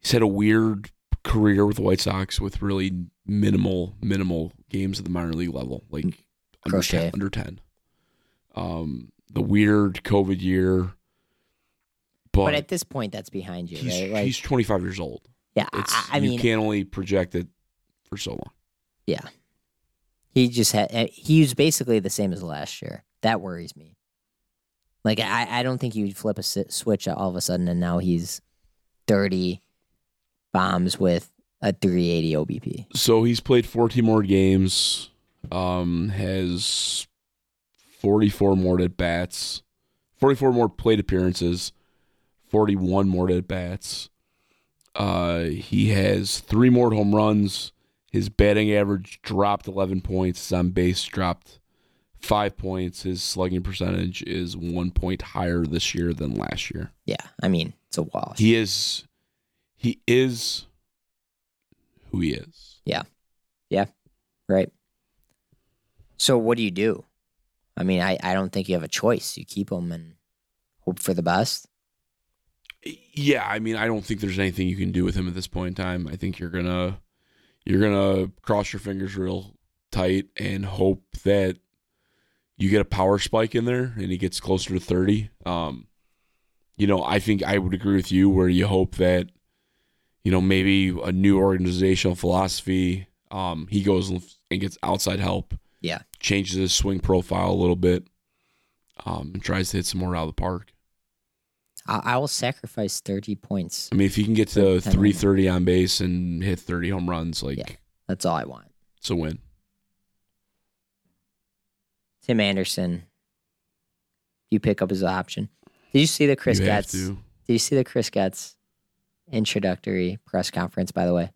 he's had a weird career with the White Sox with really minimal, minimal games at the minor league level, like under 10, under 10. Um, the weird COVID year. But, But at this point, that's behind you, he's, right? Like, he's 25 years old. yeah, It's, I, I you mean, can't only project it for so long. yeah. He just had, uh, he was basically the same as last year. That worries me. Like, I, I don't think you'd flip a switch all of a sudden and now he's 30 bombs with a 380 OBP. So he's played 14 more games, um, has 44 more at bats, 44 more plate appearances, 41 more at bats. Uh, he has three more home runs. His batting average dropped 11 points. His on base dropped five points. His slugging percentage is one point higher this year than last year. Yeah, I mean, it's a wash. He is, he is who he is. Yeah, yeah, right? So what do you do? I mean, I, I don't think you have a choice. You keep him and hope for the best. Yeah, I mean, I don't think there's anything you can do with him at this point in time. I think you're gonna you're gonna cross your fingers real tight and hope that you get a power spike in there and he gets closer to 30. Um, you know, I think I would agree with you where you hope that you know maybe a new organizational philosophy. Um, he goes and gets outside help. Yeah. changes his swing profile a little bit. Um, and tries to hit some more out of the park. I, I will sacrifice 30 points. I mean, if you can get to three thirty on base and hit thirty home runs, like Yeah. That's all I want. it's a win. Tim Anderson, you pick up his option. Did you see the Chris you Getz? Did you see the Chris Getz introductory press conference? By the way,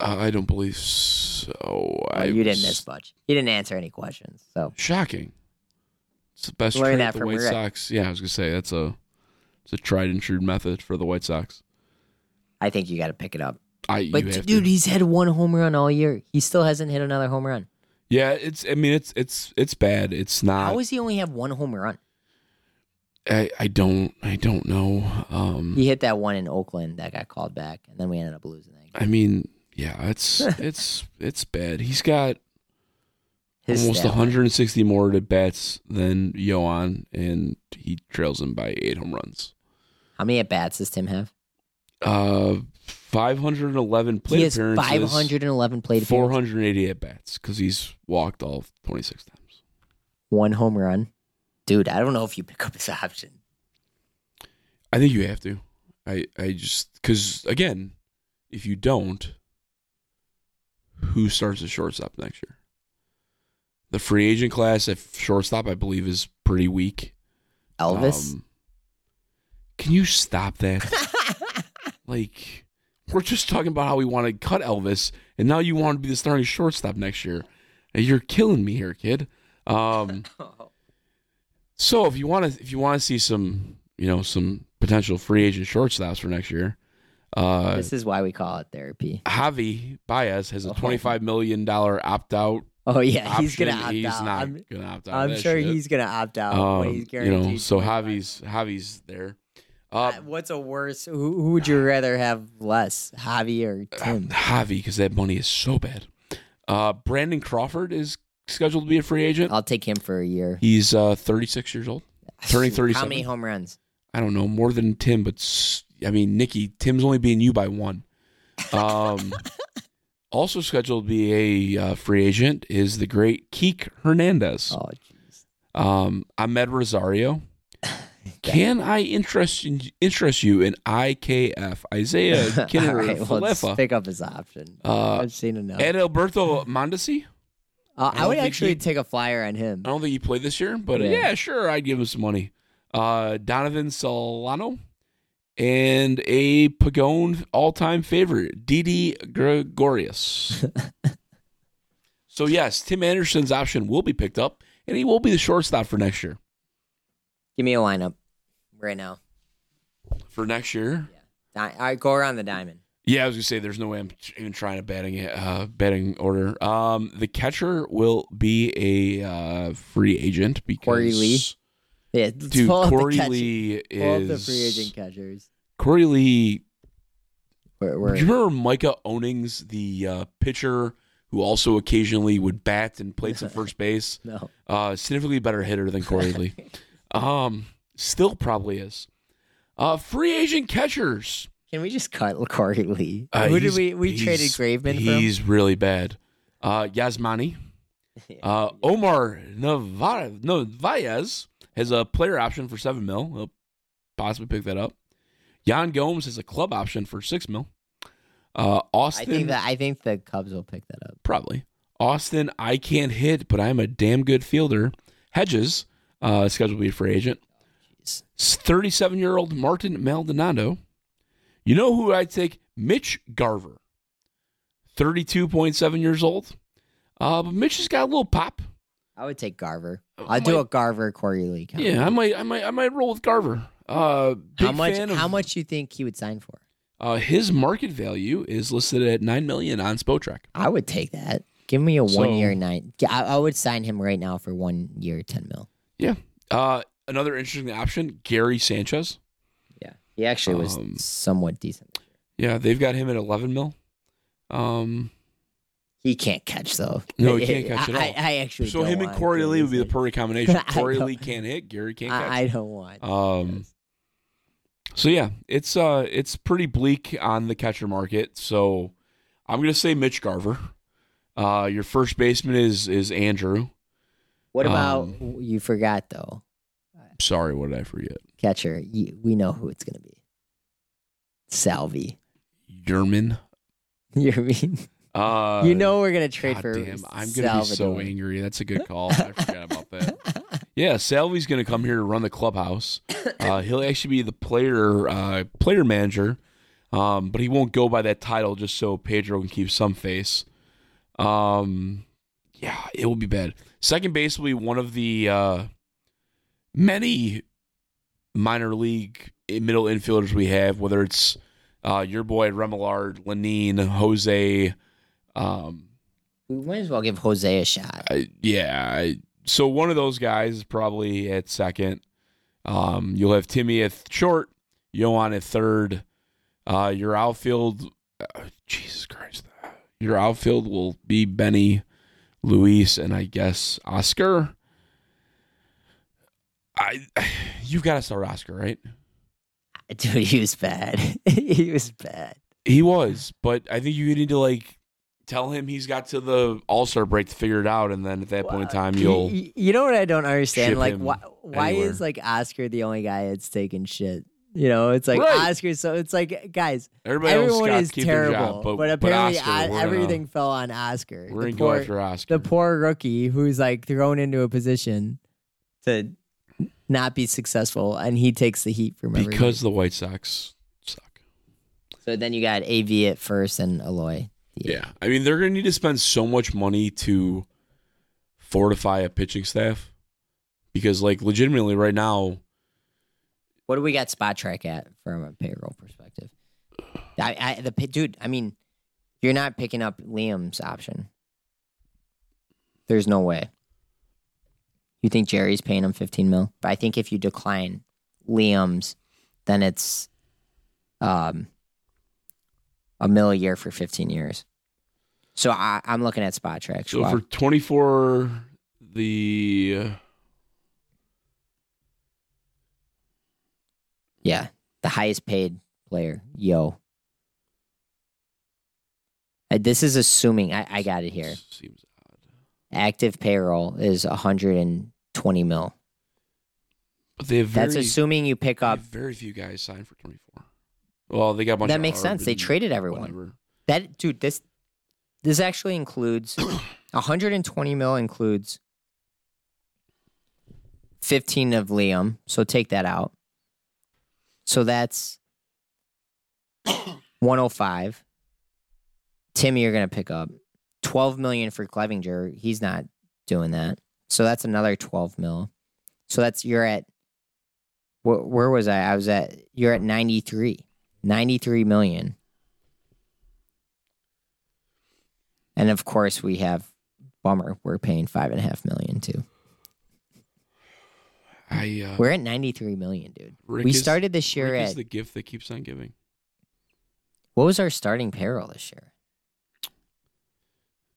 Uh, I don't believe so. Well, I you didn't miss much. You didn't answer any questions. So Shocking. It's the best Learn trade that the White Sox. Yeah, I was gonna say that's a it's a tried and true method for the White Sox. I think you got to pick it up. I But dude, to. he's had one home run all year. He still hasn't hit another home run. yeah, it's. I mean, it's it's it's bad. It's not. How does he only have one home run? I I don't I don't know. Um, He hit that one in Oakland that got called back, and then we ended up losing that. game. I mean, yeah, it's it's it's bad. He's got His almost stat 160 more at bats than Yohan, and he trails him by eight home runs. How many at bats does Tim have? Uh, 511 plate he has appearances. 511 plate appearances, 480 at bats because he's walked all 26 times. one home run. Dude, I don't know if you pick up his option. I think you have to. I I just because again, if you don't, who starts at shortstop next year? The free agent class at shortstop, I believe, is pretty weak. Elvis. Um, can you stop that? like, we're just talking about how we want to cut Elvis, and now you want to be the starting shortstop next year. You're killing me here, kid. Um, so if you want to, if you want to see some, you know, some potential free agent shortstops for next year, uh, this is why we call it therapy. Javi Baez has a Oh. twenty-five million dollar opt-out. Oh yeah, he's gonna opt He's out. not I'm, gonna opt out. I'm sure shit. he's gonna opt out. Um, you know, so 25. Javi's Javi's there. Uh, Uh, What's a worse? Who, who would you rather have less, Javi or Tim? Javi, because that money is so bad. Uh, Brandon Crawford is scheduled to be a free agent. I'll take him for a year. He's uh, 36 years old, turning 37. How many home runs? I don't know more than Tim, but I mean, Nicky, Tim's only being you by one. Um, also scheduled to be a uh, free agent is the great Keek Hernandez. Oh jeez. Um, Amed Rosario. Can I interest interest you in IKF Isaiah All Kinnear right, well, let's pick up his option. Uh, I've seen enough. and Alberto Mondesi? Uh, I I, would actually he- take a flyer on him. I don't think he played this year, but Yeah. yeah, sure, I'd give him some money. Uh, Donovan Solano and a Pagone all-time favorite, Didi Gregorius. so yes, Tim Anderson's option will be picked up, and he will be the shortstop for next year. Give me a lineup right now. For next year, All right, go around the diamond. yeah, I was gonna say there's no way I'm even trying to batting uh, batting order. Um, the catcher will be a uh, free agent because Korey Lee? Yeah, dude, pull up the Korey Lee is up the free agent catchers. Korey Lee We're, Do you remember Micah Owings, the uh, pitcher who also occasionally would bat and played some first base? no. Uh, significantly better hitter than Korey Lee. Um, still probably is. Uh, free agent catchers. Can we just cut Korey Lee? Uh, Who did we we traded he's- Graveman from? He's really bad. Uh, Yasmani. Uh, Omar no Narvaez has a player option for seven mil. He'll possibly pick that up. Yan Gomes has a club option for six mil. Uh, I Austin. think that I think the Cubs will pick that up. Probably. Austin, I can't hit, but I'm a damn good fielder. Hedges, uh, scheduled to be a free agent. 37 year old Martin Maldonado. You know who I'd take? Mitch Garver. 32.7 years old. Uh, but Mitch has got a little pop. I would take Garver. I I'll do might- a Garver Korey Lee. count. Yeah, I might, I might, I might roll with Garver. Uh, big How much? fan of- How much you think he would sign for? Uh, his market value is listed at nine million on Spotrac. I would take that. Give me a So- one year nine. I, I would sign him right now for one year, ten mil. Yeah. Uh, another interesting option, Gary Sanchez. Yeah, he actually was Um, somewhat decent. Yeah, they've got him at 11 mil. Um, He can't catch though. No, he can't catch at I, all. I actually. so him and Korey Lee would be the perfect combination. I Korey. Lee can't hit, Gary can't catch. I, I don't want. um, so yeah, it's uh, it's pretty bleak on the catcher market. So I'm gonna say Mitch Garver. Uh, your first baseman is is Andrew. what about um, you? Forgot though, Sorry, what did I forget? catcher. You, we know who it's gonna be. Salvi. Yerman. You mean? Uh, you know we're gonna trade God for. damn, I'm gonna be so angry. That's a good call. I forgot about that. Yeah, Salvi's going to come here to run the clubhouse. Uh, he'll actually be the player uh, player manager, um, but he won't go by that title just so Pedro can keep some face. Um, yeah, it will be bad. Second base will be one of the uh, many minor league middle infielders we have, whether it's uh, your boy Remillard, Lenyn, Jose. Um, we might as well give Jose a shot. I, yeah. I, so one of those guys is probably at second. Um, you'll have Timmy at short, Yohan at third. Uh, your outfield, uh, Jesus Christ, your outfield will be Benny, Luis, and I guess Oscar. I, you've got to start Oscar, right? Dude, he was bad. he was bad. He was, but I think you need to like tell him he's got to the All Star break to figure it out, and then at that point in time, you'll. You, you know what I don't understand? Like, why? Why anywhere. is like Oscar the only guy that's taking shit? You know, it's like Right. Oscar. So it's like, guys, Everybody else everyone got is to keep their terrible, job, but, apparently Oscar, I- we're gonna- everything fell on Oscar. We're the gonna go poor, after Oscar. the poor rookie who's like thrown into a position to not be successful, and he takes the heat from everybody. because the White Sox suck. So then you got AV at first and Eloy. Yeah, I mean they're gonna need to spend so much money to fortify a pitching staff because, like, legitimately, right now, What do we got Spotrac at from a payroll perspective? I, I the dude. I mean, you're not picking up Liam's option. There's no way. You think Jerry's paying him 15 mil? But I think if you decline Liam's, then it's um a mill a year for 15 years. So I, I'm looking at Spotrac. so for twenty four, the uh, yeah, the highest paid player, Yo. Uh, This is assuming I, I got it here. seems odd, Active payroll is 120 mil. but they have very, That's assuming you pick up. very few guys signed for twenty four. Well, they got a bunch That makes sense. They traded everyone. Whatever. That dude, this this actually includes 120 mil includes 15 of Liam, so take that out. So that's 105. Timmy, you're gonna pick up 12 million for Clevinger. He's not doing that, so that's another 12 mil. So that's you're at. Wh- where was I? I was at. You're at 93. 93 million. And of course, we have bummer. We're paying five and a half million too. I uh, We're at 93 million, dude. Rick we is- started this year Rick at is the gift that keeps on giving. what was our starting payroll this year?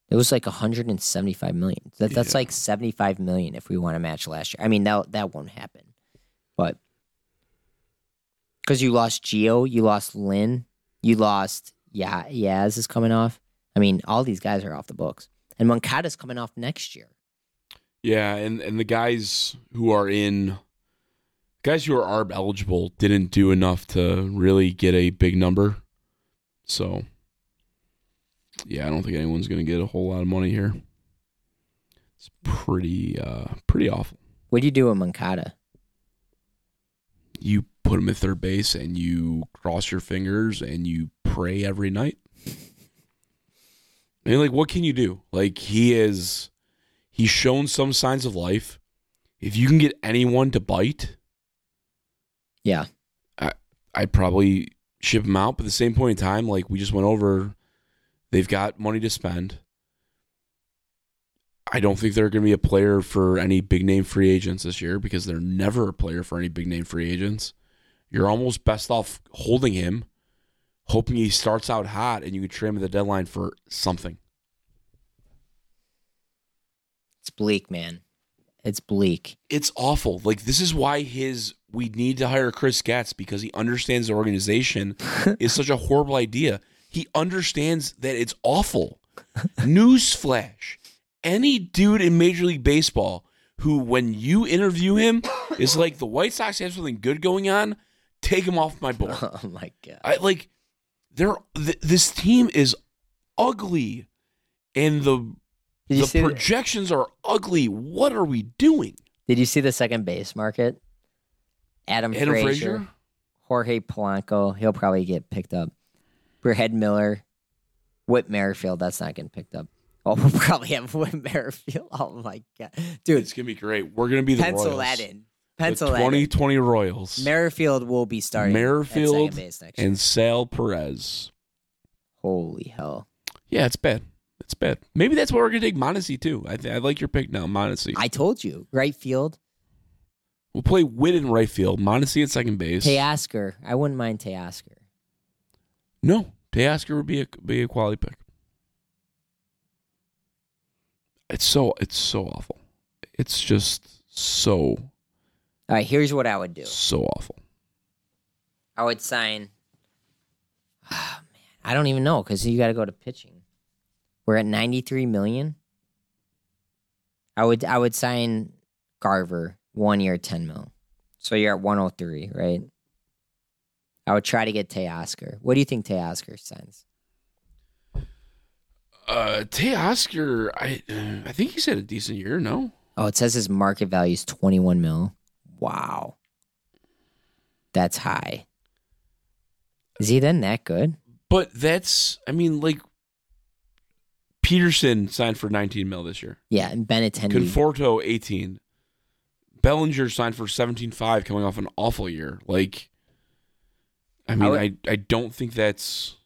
It was like 175 million. That, that's Yeah. like 75 million if we want to match last year. I mean, that that won't happen, but because you lost Gio, you lost Lynn, you lost yeah, Yaz is coming off. I mean, all these guys are off the books, and Moncada's coming off next year. Yeah, and and the guys who are in guys who are ARB eligible didn't do enough to really get a big number. So yeah, I don't think anyone's gonna get a whole lot of money here. It's pretty uh pretty awful. What do you do with Moncada? You put him at third base and you cross your fingers and you pray every night. I mean, like, what can you do? Like, he is, he's shown some signs of life. If you can get anyone to bite, Yeah, I'd probably ship him out. But at the same point in time, like we just went over, they've got money to spend. I don't think they're going to be a player for any big name free agents this year because they're never a player for any big name free agents. You're almost best off holding him, hoping he starts out hot and you can trade him at the deadline for something. it's bleak, man. It's bleak. It's awful. Like this is why his we need to hire Chris Getz because he understands the organization is such a horrible idea. He understands that it's awful. Newsflash. Any dude in Major League Baseball who, when you interview him, is like the White Sox have something good going on, take him off my board. Oh my god. I like they're th- this team is ugly and the Did you the see? the- projections are ugly. What are we doing? Did you see the second base market? Adam, Adam Frazier, Frazier? Jorge Polanco. He'll probably get picked up. Brad Miller, Whit Merrifield. That's not getting picked up. Oh, we'll probably have Whit Merrifield. Oh my god, dude! It's gonna be great. We're gonna be the pencil Royals. that in. The Pencil in. 2020 Royals. Merrifield will be starting. Merrifield second base next and Sal Perez. Holy hell! Yeah, it's bad. It's bad. Maybe that's why we're gonna take Mondesi too. I, th- I like your pick now, Mondesi. I told you, right field. We'll play Witt in right field, Mondesi at second base. Teoscar. I wouldn't mind Teoscar. no, Teoscar would be a be a quality pick. It's so it's so awful. It's just so All right, here's what I would do. so awful. I would sign. Ah, man, I don't even know because you got to go to pitching. We're at ninety three million. I would I would sign Garver one year ten mil. So you're at one hundred three, right? I would try to get Teoscar. What do you think Teoscar signs? Uh, Teoscar, I I think he's had a decent year. No, Oh, it says his market value is twenty one mil. Wow, that's high. Is he then that good? but that's I mean like Pederson signed for 19 mil this year. Yeah, and Benintendi. Conforto 18. Bellinger signed for 17.5 coming off an awful year. Like I mean would- I I don't think that's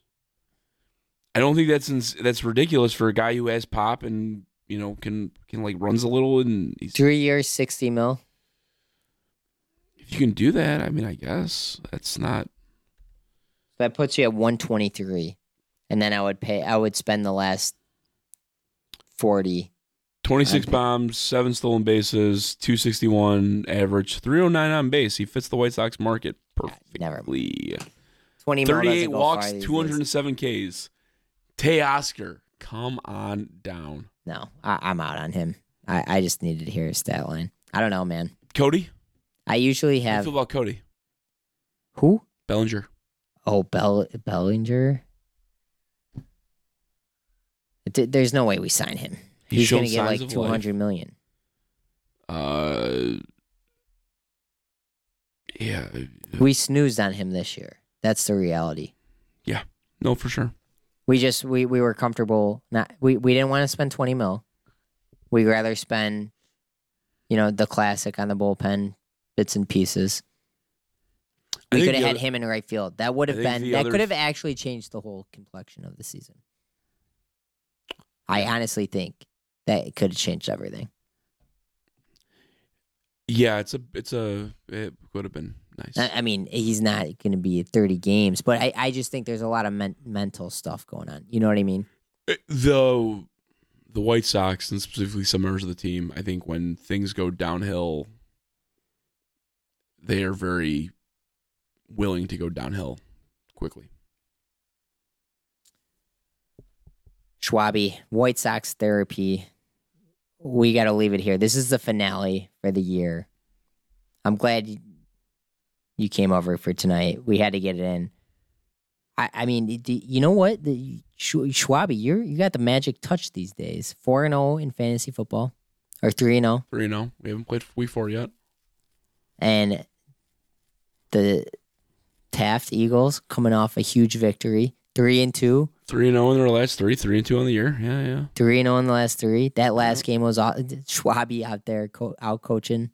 I don't think that's ins- that's ridiculous for a guy who has pop and you know can can like runs a little and he's, Three years, sixty mil. You can do that, I mean I guess that's not That puts you at 123. And then I would pay I would spend the last 40. 26 Okay. bombs, 7 stolen bases, 261 average, 309 on base. He fits the White Sox market never perfectly. 20 mil 38 walks, far these days. 207 Ks. Oscar, come on down. No, I, I'm out on him. I, I just needed to hear his stat line. I don't know, man. Cody, I usually how do you have feel about Cody who? Bellinger? Oh, Bell Bellinger. Th- There's no way we sign him. He's, shown going to get signs like of life. hundred million. Uh, yeah, We snoozed on him this year. That's the reality. Yeah. No, for sure. We just we we were comfortable. Not we we didn't want to spend twenty mil. We'd rather spend, you know, the classic on the bullpen bits and pieces. I We could have had him in right field. That would have been that could have actually changed the whole complexion of the season. I honestly think that it could have changed everything. Yeah, it's a, it's a, it would have been nice. I, I mean, he's not going to be at 30 games, but I, I just think there's a lot of men- mental stuff going on. You know what I mean? Eh, though the White Sox and specifically some members of the team, I think when things go downhill, they are very willing to go downhill quickly. Schwabi, White Sox therapy. We got to leave it here. This is the finale for the year. I'm glad you- you came over for tonight. We had to get it in. I, I mean, you know what? The Schwabi, you're you got the magic touch these days. Four and zero in fantasy football, or three and oh. zero, Three and oh. we haven't played week four yet. and the Taft Eagles coming off a huge victory, three and two. Three and zero in their last three. Three and two on the year. Yeah, yeah. Three and zero in the last three. That last game was Schwabi out there co- out coaching.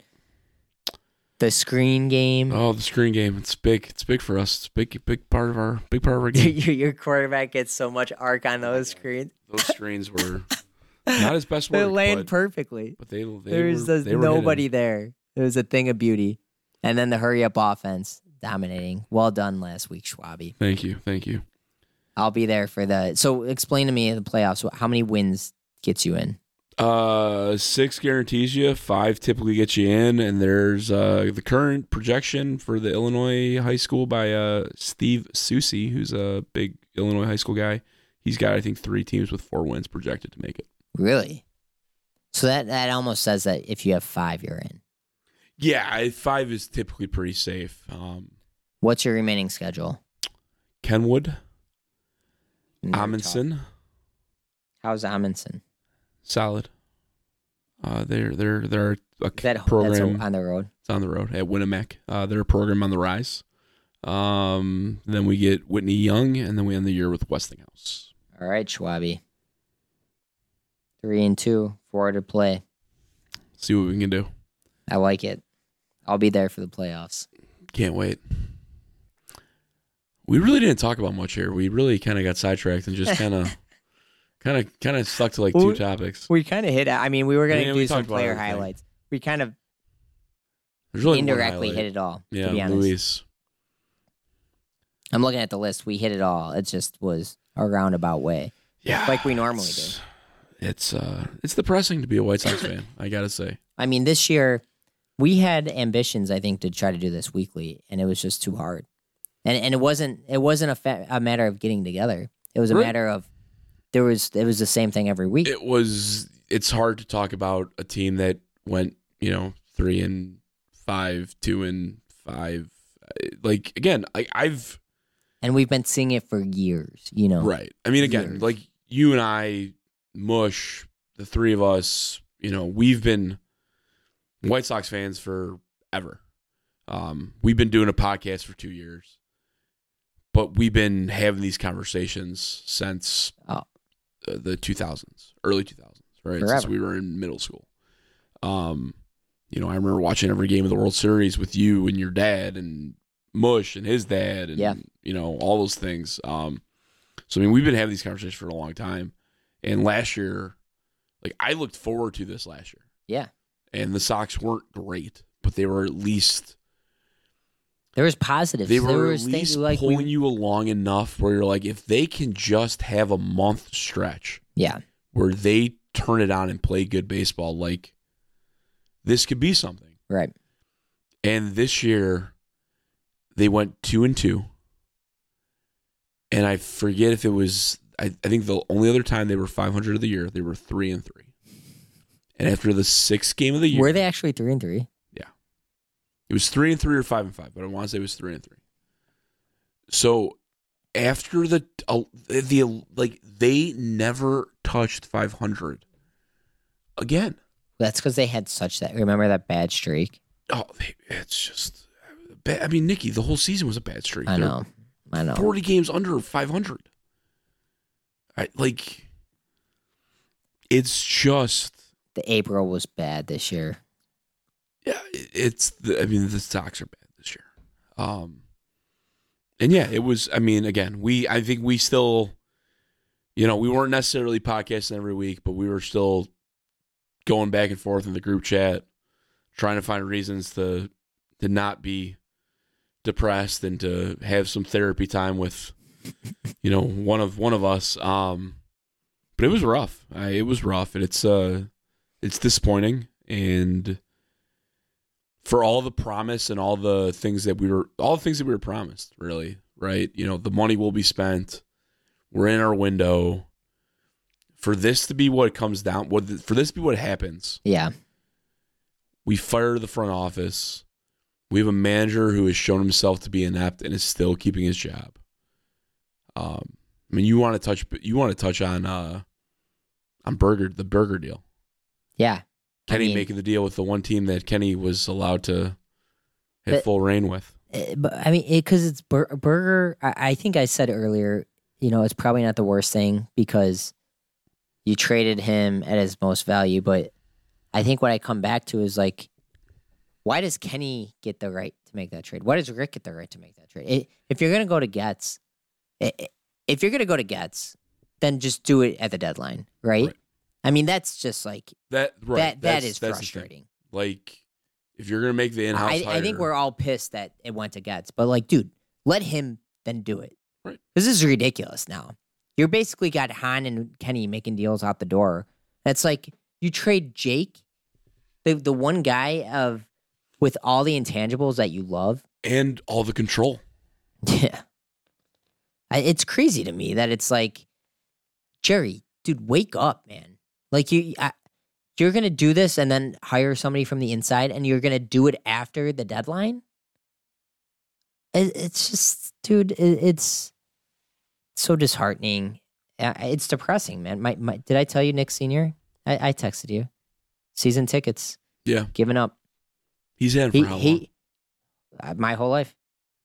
The screen game. Oh, the screen game. It's big. It's big for us. It's big, big part of our big part of our game. your, your quarterback gets so much arc on those screens. Those screens were not his best They work, land but, perfectly. but they, they There was were, they nobody there. It was a thing of beauty. And then the hurry up offense dominating. Well done last week, Schwabi. Thank you, thank you. I'll be there for the. So explain to me the playoffs how many wins gets you in. Uh, six guarantees you, five typically gets you in, and there's uh the current projection for the Illinois high school by uh Steve Susi, who's a big Illinois high school guy. He's got I think three teams with four wins projected to make it. Really? So that that almost says that if you have five, you're in. Yeah, five is typically pretty safe. Um, What's your remaining schedule? Kenwood, Never talk- Amundsen, How's Amundsen? solid. Uh, they're they're they're a that program. that's on the road? It's on the road at Winnemac. Uh, they're a program on the rise. Um, then we get Whitney Young, and then we end the year with Westinghouse. All right, Schwabi. Three and two, four to play. See what we can do. I like it. I'll be there for the playoffs. Can't wait. We really didn't talk about much here. We really kind of got sidetracked and just kind of, kind of, kind of stuck to like two Well, topics. We kind of hit. I mean, we were going to Yeah, do some player highlights. We kind of really indirectly hit it all. Yeah, to be honest, Luis. I'm looking at the list. We hit it all. It just was a roundabout way. Yeah, Like we normally it's, It's uh, it's depressing to be a White Sox fan. I gotta say. I mean, this year we had ambitions. I think to try to do this weekly, and it was just too hard. And and it wasn't. It wasn't a, fa- a matter of getting together. It was a Right. matter of there was. It was the same thing every week. It was. It's hard to talk about a team that went, you know, three and five, two and five. Uh, Like again, I, I've and we've been seeing it for years. You know, Right. I mean, again, years. like you and I, Mush, the three of us, you know, we've been White Sox fans forever. Um, we've been doing a podcast for two years, but we've been having these conversations since Oh. uh, the 2000s, early 2000s, right? Since we were in middle school. Um, you know, I remember watching every game of the World Series with you and your dad and Mush and his dad and Yeah. you know all those things. Um, so I mean, we've been having these conversations for a long time. And last year, like I looked forward to this last year. Yeah. And the Sox weren't great, but they were at least There was positives. they there were at was things least like pulling we, you along enough where you're like, if they can just have a month stretch yeah, where they turn it on and play good baseball, like this could be something. right. And this year, they went two and two. And I forget if it was. I, I think the only other time they were 500 of the year, they were three and three. And after the sixth game of the year, Were they actually three and three? Yeah, it was three and three or five and five, but I want to say it was three and three. So after the uh, the like they never touched 500 again. That's because they had such that. Remember that bad streak? Oh, they, it's just. Bad. I mean, Nicky, the whole season was a bad streak. I They're know. I know. Forty games under five hundred. I like. It's just The April was bad this year. yeah. It's the. I mean, the stocks are bad this year. Um. And yeah, it was. I mean, again, we. I think we still. You know, we weren't necessarily podcasting every week, but we were still going back and forth in the group chat, trying to find reasons to to not be depressed and to have some therapy time with you know one of one of us um but it was rough I, it was rough and it's uh it's disappointing and for all the promise and all the things that we were all the things that we were promised really right you know the money will be spent we're in our window for this to be what comes down what for this to be what happens Yeah. we fire the front office. We have a manager who has shown himself to be inept and is still keeping his job. Um, I mean, you want to touch, you want to touch on, uh, on Burger, the Burger deal. Yeah. I Kenny mean- making the deal with the one team that Kenny was allowed to hit But- full reign with. Uh, But I mean, because it's bur- burger. I, I think I said earlier. You know, it's probably not the worst thing because you traded him at his most value. But I think what I come back to is like, why does Kenny get the right to make that trade? Why does Rick get the right to make that trade? I- if you're gonna go to Getz, i- i- if you're gonna go to Getz, then just do it at the deadline, right? Right. I mean, that's just like That right, that. That that's- is that's frustrating. Like, if you're gonna make the in-house, I, I think we're all pissed that it went to Getz, but like, dude, let him then do it. Right. This is ridiculous now. You're basically got Hahn and Kenny making deals out the door. That's like you trade Jake, the the one guy of with all the intangibles that you love. and all the control. Yeah. I, it's crazy to me that it's like, Jerry, dude, wake up, man. Like you, I, you're gonna do this and then hire somebody from the inside, and you're gonna do it after the deadline. It, it's just, dude, it, it's so disheartening. It's depressing, man. My, my, did I tell you, Nick Senior? I, I texted you. Season tickets, Yeah, giving up. he's in for He how long? he. Uh, my whole life,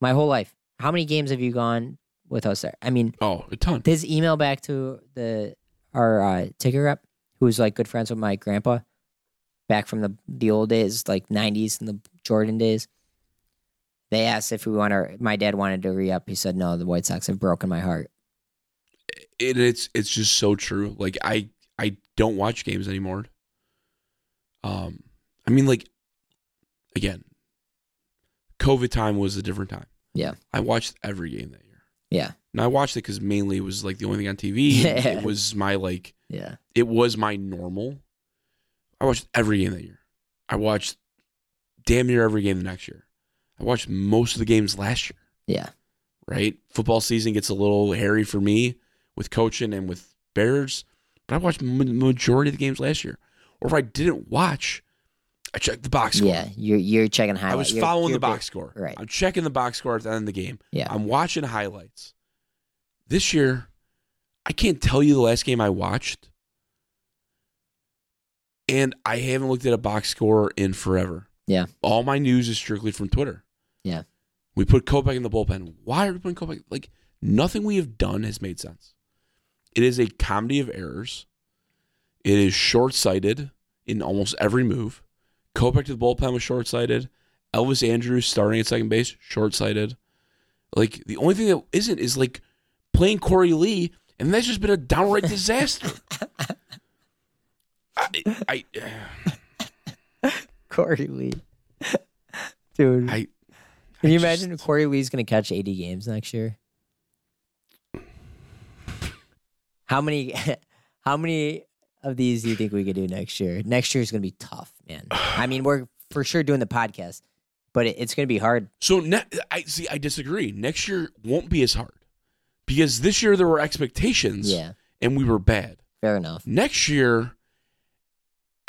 my whole life. How many games have you gone with us there? I mean, oh, a ton. his email back to the our uh, ticket rep, who was like good friends with my grandpa, back from the the old days, like '90s and the Jordan days. They asked if we want to. My dad wanted to re up. He said no. The White Sox have broken my heart. it, it's it's just so true. Like I I don't watch games anymore. Um, I mean, like again, COVID time was a different time. Yeah. I watched every game that year. Yeah, And I watched it because mainly it was like the only thing on TV. Yeah. It was my like yeah, it was my normal. I watched every game that year. I watched damn near every game the next year. I watched most of the games last year. yeah, right? Football season gets a little hairy for me with coaching and with Bears, but I watched ma- majority of the games last year. Or if I didn't watch, I checked the box score. yeah. You're you're checking highlights. I was You're- following you're the big- box score. right. I'm checking the box score at the end of the game. Yeah, I'm watching highlights. This year, I can't tell you the last game I watched. And I haven't looked at a box score in forever. Yeah. All my news is strictly from Twitter. Yeah. We put Kopech in the bullpen. Why are we putting Kopech? Like, nothing we have done has made sense. It is a comedy of errors. It is short sighted in almost every move. Kopech to the bullpen was short sighted. Elvis Andrus starting at second base, short sighted. Like the only thing that isn't is like playing Korey Lee, and that's just been a downright disaster. I, I, Korey Lee, dude. I, Can you just- imagine Korey Lee's going to catch 80 games next year? How many how many of these do you think we could do next year? Next year is going to be tough, man. I mean, we're for sure doing the podcast, but it, it's going to be hard. So ne- I see. I disagree. Next year won't be as hard because this year there were expectations, Yeah, and we were bad. fair enough. Next year,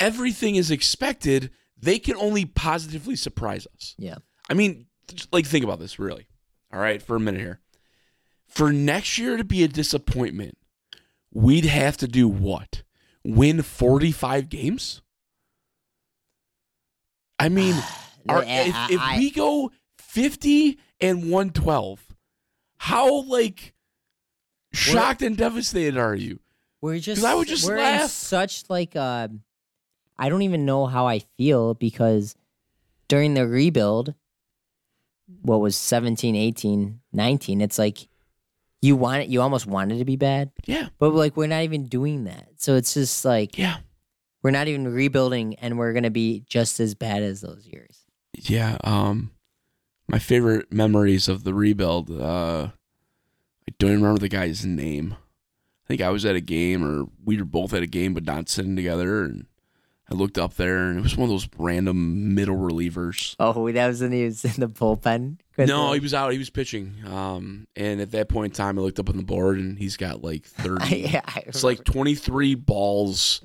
everything is expected. They can only positively surprise us. Yeah. I mean, like think about this really. All right, for a minute here. For next year to be a disappointment, we'd have to do what? win 45 games? I mean, I- if, if we go 50 and 112, how like shocked and devastated are you? We're just I would just we're in laugh. such like uh I don't even know how I feel because during the rebuild what was 17, 18, 19, it's like you want it you almost wanted to be bad, Yeah. but like we're not even doing that. So it's just like Yeah. we're not even rebuilding and we're going to be just as bad as those years. Yeah, um my favorite memories of the rebuild, uh I don't even remember the guy's name. I think I was at a game or we were both at a game but not sitting together and I looked up there and it was one of those random middle relievers. Oh, that was when he was in the bullpen. No, he was out. He was pitching. Um, and at that point in time, I looked up on the board, and he's got like thirty. yeah, It's like twenty three balls,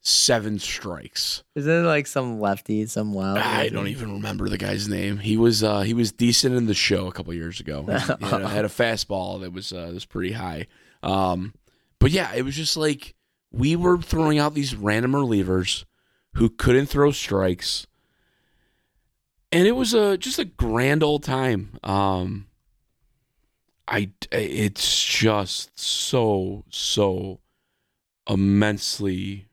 seven strikes. Isn't it like some lefty, some wild? I don't even remember the guy's name. He was uh, he was decent in the show a couple years ago. He had, a, had a fastball that was uh, that was pretty high. Um, but yeah, it was just like we were throwing out these random relievers who couldn't throw strikes, and it was a just a grand old time. Um, I it's just so so immensely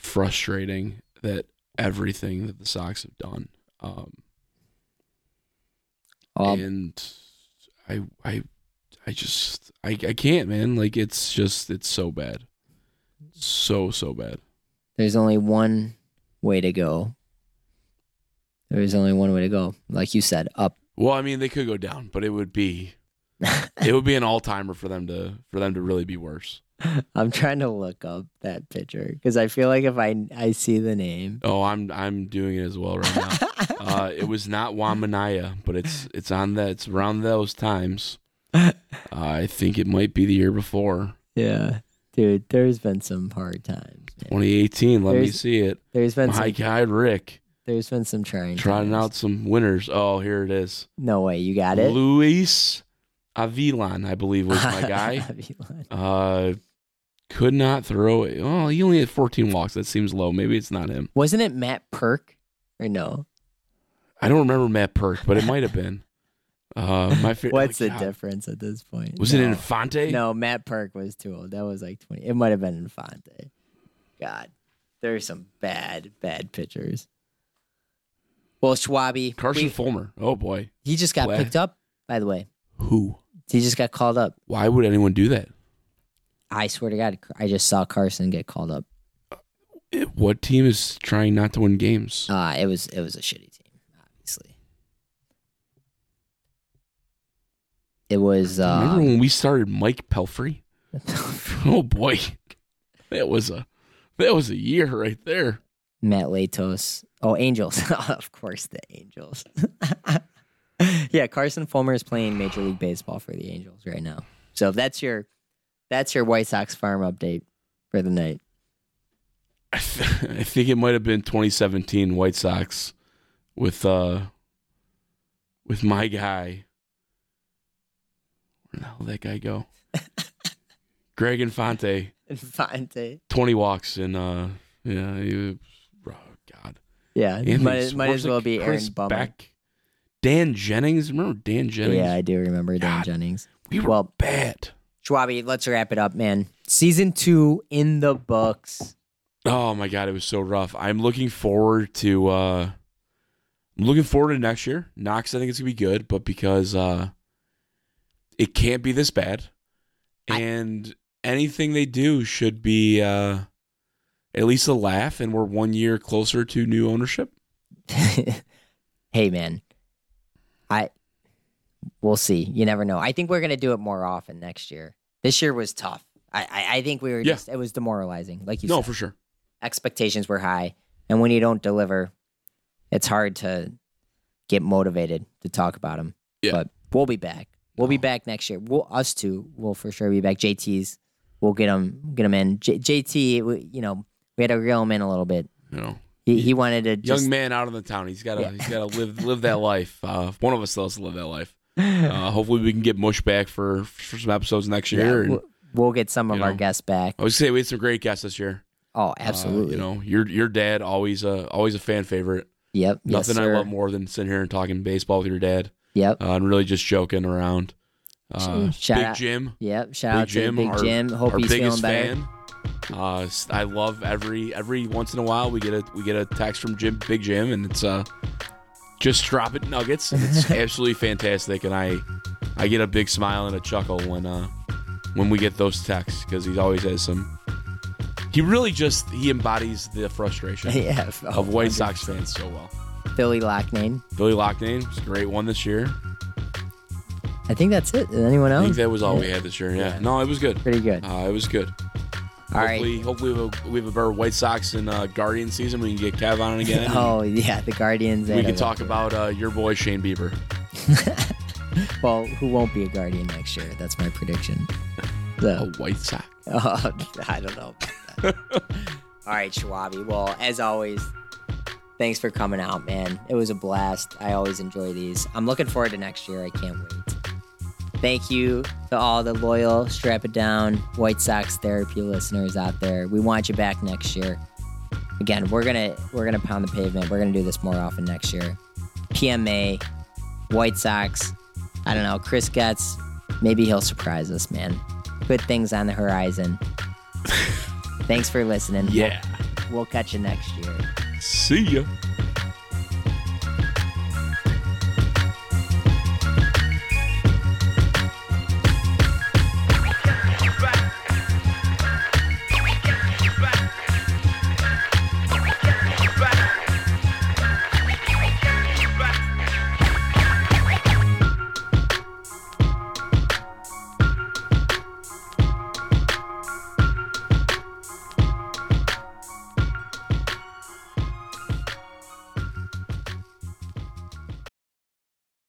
frustrating that everything that the Sox have done. Um, Oh, and I I I just I I can't man like it's just it's so bad. So so bad. there's only one way to go. There's only one way to go. Like you said, up. Well, I mean they could go down, but it would be it would be an all-timer for them to for them to really be worse. I'm trying to look up that picture because I feel like if I I see the name, Oh, I'm I'm doing it as well right now. uh, it was not Wamanaya, but it's it's on that it's around those times. Uh, I think it might be the year before. yeah, dude, there's been some hard times. man. 2018. Let me see it. There's been My some. guy Rick There's been some trying. trotting times. out some winners. Oh, here it is. No way, you got it. Luis Avilan, I believe, was my guy. uh, could not throw it. Oh, he only had 14 walks. That seems low. Maybe it's not him. Wasn't it Matt Purke or no? I don't remember Matt Purke, but it might have been. Uh, my favorite. What's the difference at this point? Was it Infante? No, Matt Purke was too old. That was like 20. It might have been Infante. God, there's some bad, bad pitchers. Well, Schwabi, Carson we- Fulmer. Oh boy. he just got picked up, by the way. Who? He just got called up. Why would anyone do that? I swear to God, I just saw Carson get called up. It- what team is trying not to win games? Uh, it was it was a shitty team, obviously. It was Remember uh, when we started Mike Pelfrey? Oh boy, that was a that was a year right there. Matt Latos. Oh, Angels. of course, the Angels. yeah, Carson Fulmer is playing Major League Baseball for the Angels right now. So that's your that's your White Sox farm update for the night. I, th- I think it might have been 2017 White Sox with uh with my guy. Where the hell did that guy go? Greg Infante, Infante. 20 walks and uh yeah, he, oh God. Yeah, Anthony might, might as well be Aaron Chris Bummer. Beck, Dan Jennings. Remember Dan Jennings? Yeah, I do remember Dan God. Jennings. we were well- bad. Schwabi, let's wrap it up, man. Season two in the books. Oh my god, it was so rough. I'm looking forward to uh I'm looking forward to next year. Knox I think it's gonna be good, but because uh it can't be this bad. I- And anything they do should be uh at least a laugh and we're one year closer to new ownership. hey, man. I we'll see. You never know. I think we're gonna do it more often next year. This year was tough. I I, I think we were Yeah. just it was demoralizing. Like you No, said, for sure. expectations were high, and when you don't deliver, it's hard to get motivated to talk about them. Yeah. But we'll be back. We'll be back next year. We'll us two will for sure be back. JT's. We'll get him get him in. J, JT, we, you know, we had to reel him in a little bit. You know. He, he wanted to just Young man out of the town. He's gotta Yeah. he's gotta live live that life. Uh one of us has to live that life. Uh hopefully we can get Mush back for for some episodes next Yeah, year and we'll, get some of You our guests back. I would say we had some great guests this year. Oh, Uh, absolutely. you know, your your dad always a always a fan favorite. Yep. yes, Nothing I sir. love more than sitting here and talking baseball with your dad Yep. uh, and really just joking around. Uh, Shout Big out- Jim, Yep. Shout Big out to Jim, Big our, Jim. Hope our he's feeling better. fan. Uh, I love every every once in a while we get a we get a text from Jim, Big Jim, and it's uh just drop it nuggets. And it's absolutely fantastic, and I I get a big smile and a chuckle when uh when we get those texts because he always has some. He really just he embodies the frustration yeah. of White Sox fans so well. Philly Locknane. Billy Locknane was a great one this year. I think that's it. Anyone else? I think that was all we had this year. Yeah, no, it was good. Pretty good. Uh, it was good. All right. hopefully, hopefully we have, a, we have a better White Sox and uh, Guardian season. We can get Kev on again. Oh yeah, the Guardians. we can talk about uh, your boy Shane Bieber. Well, who won't be a Guardian next year? That's my prediction. A White Sox. oh, I don't know. All right, Schwabi. Well, as always, thanks for coming out, man. It was a blast. I always enjoy these. I'm looking forward to next year. I can't wait. Thank you to all the loyal, strap it down White Sox therapy listeners out there. We want you back next year. Again, we're gonna we're gonna pound the pavement. We're gonna do this more often next year. PMA, White Sox. I don't know. Chris Getz. Maybe he'll surprise us, man. Good things on the horizon. Thanks for listening. Yeah. We'll, we'll catch you next year. See ya.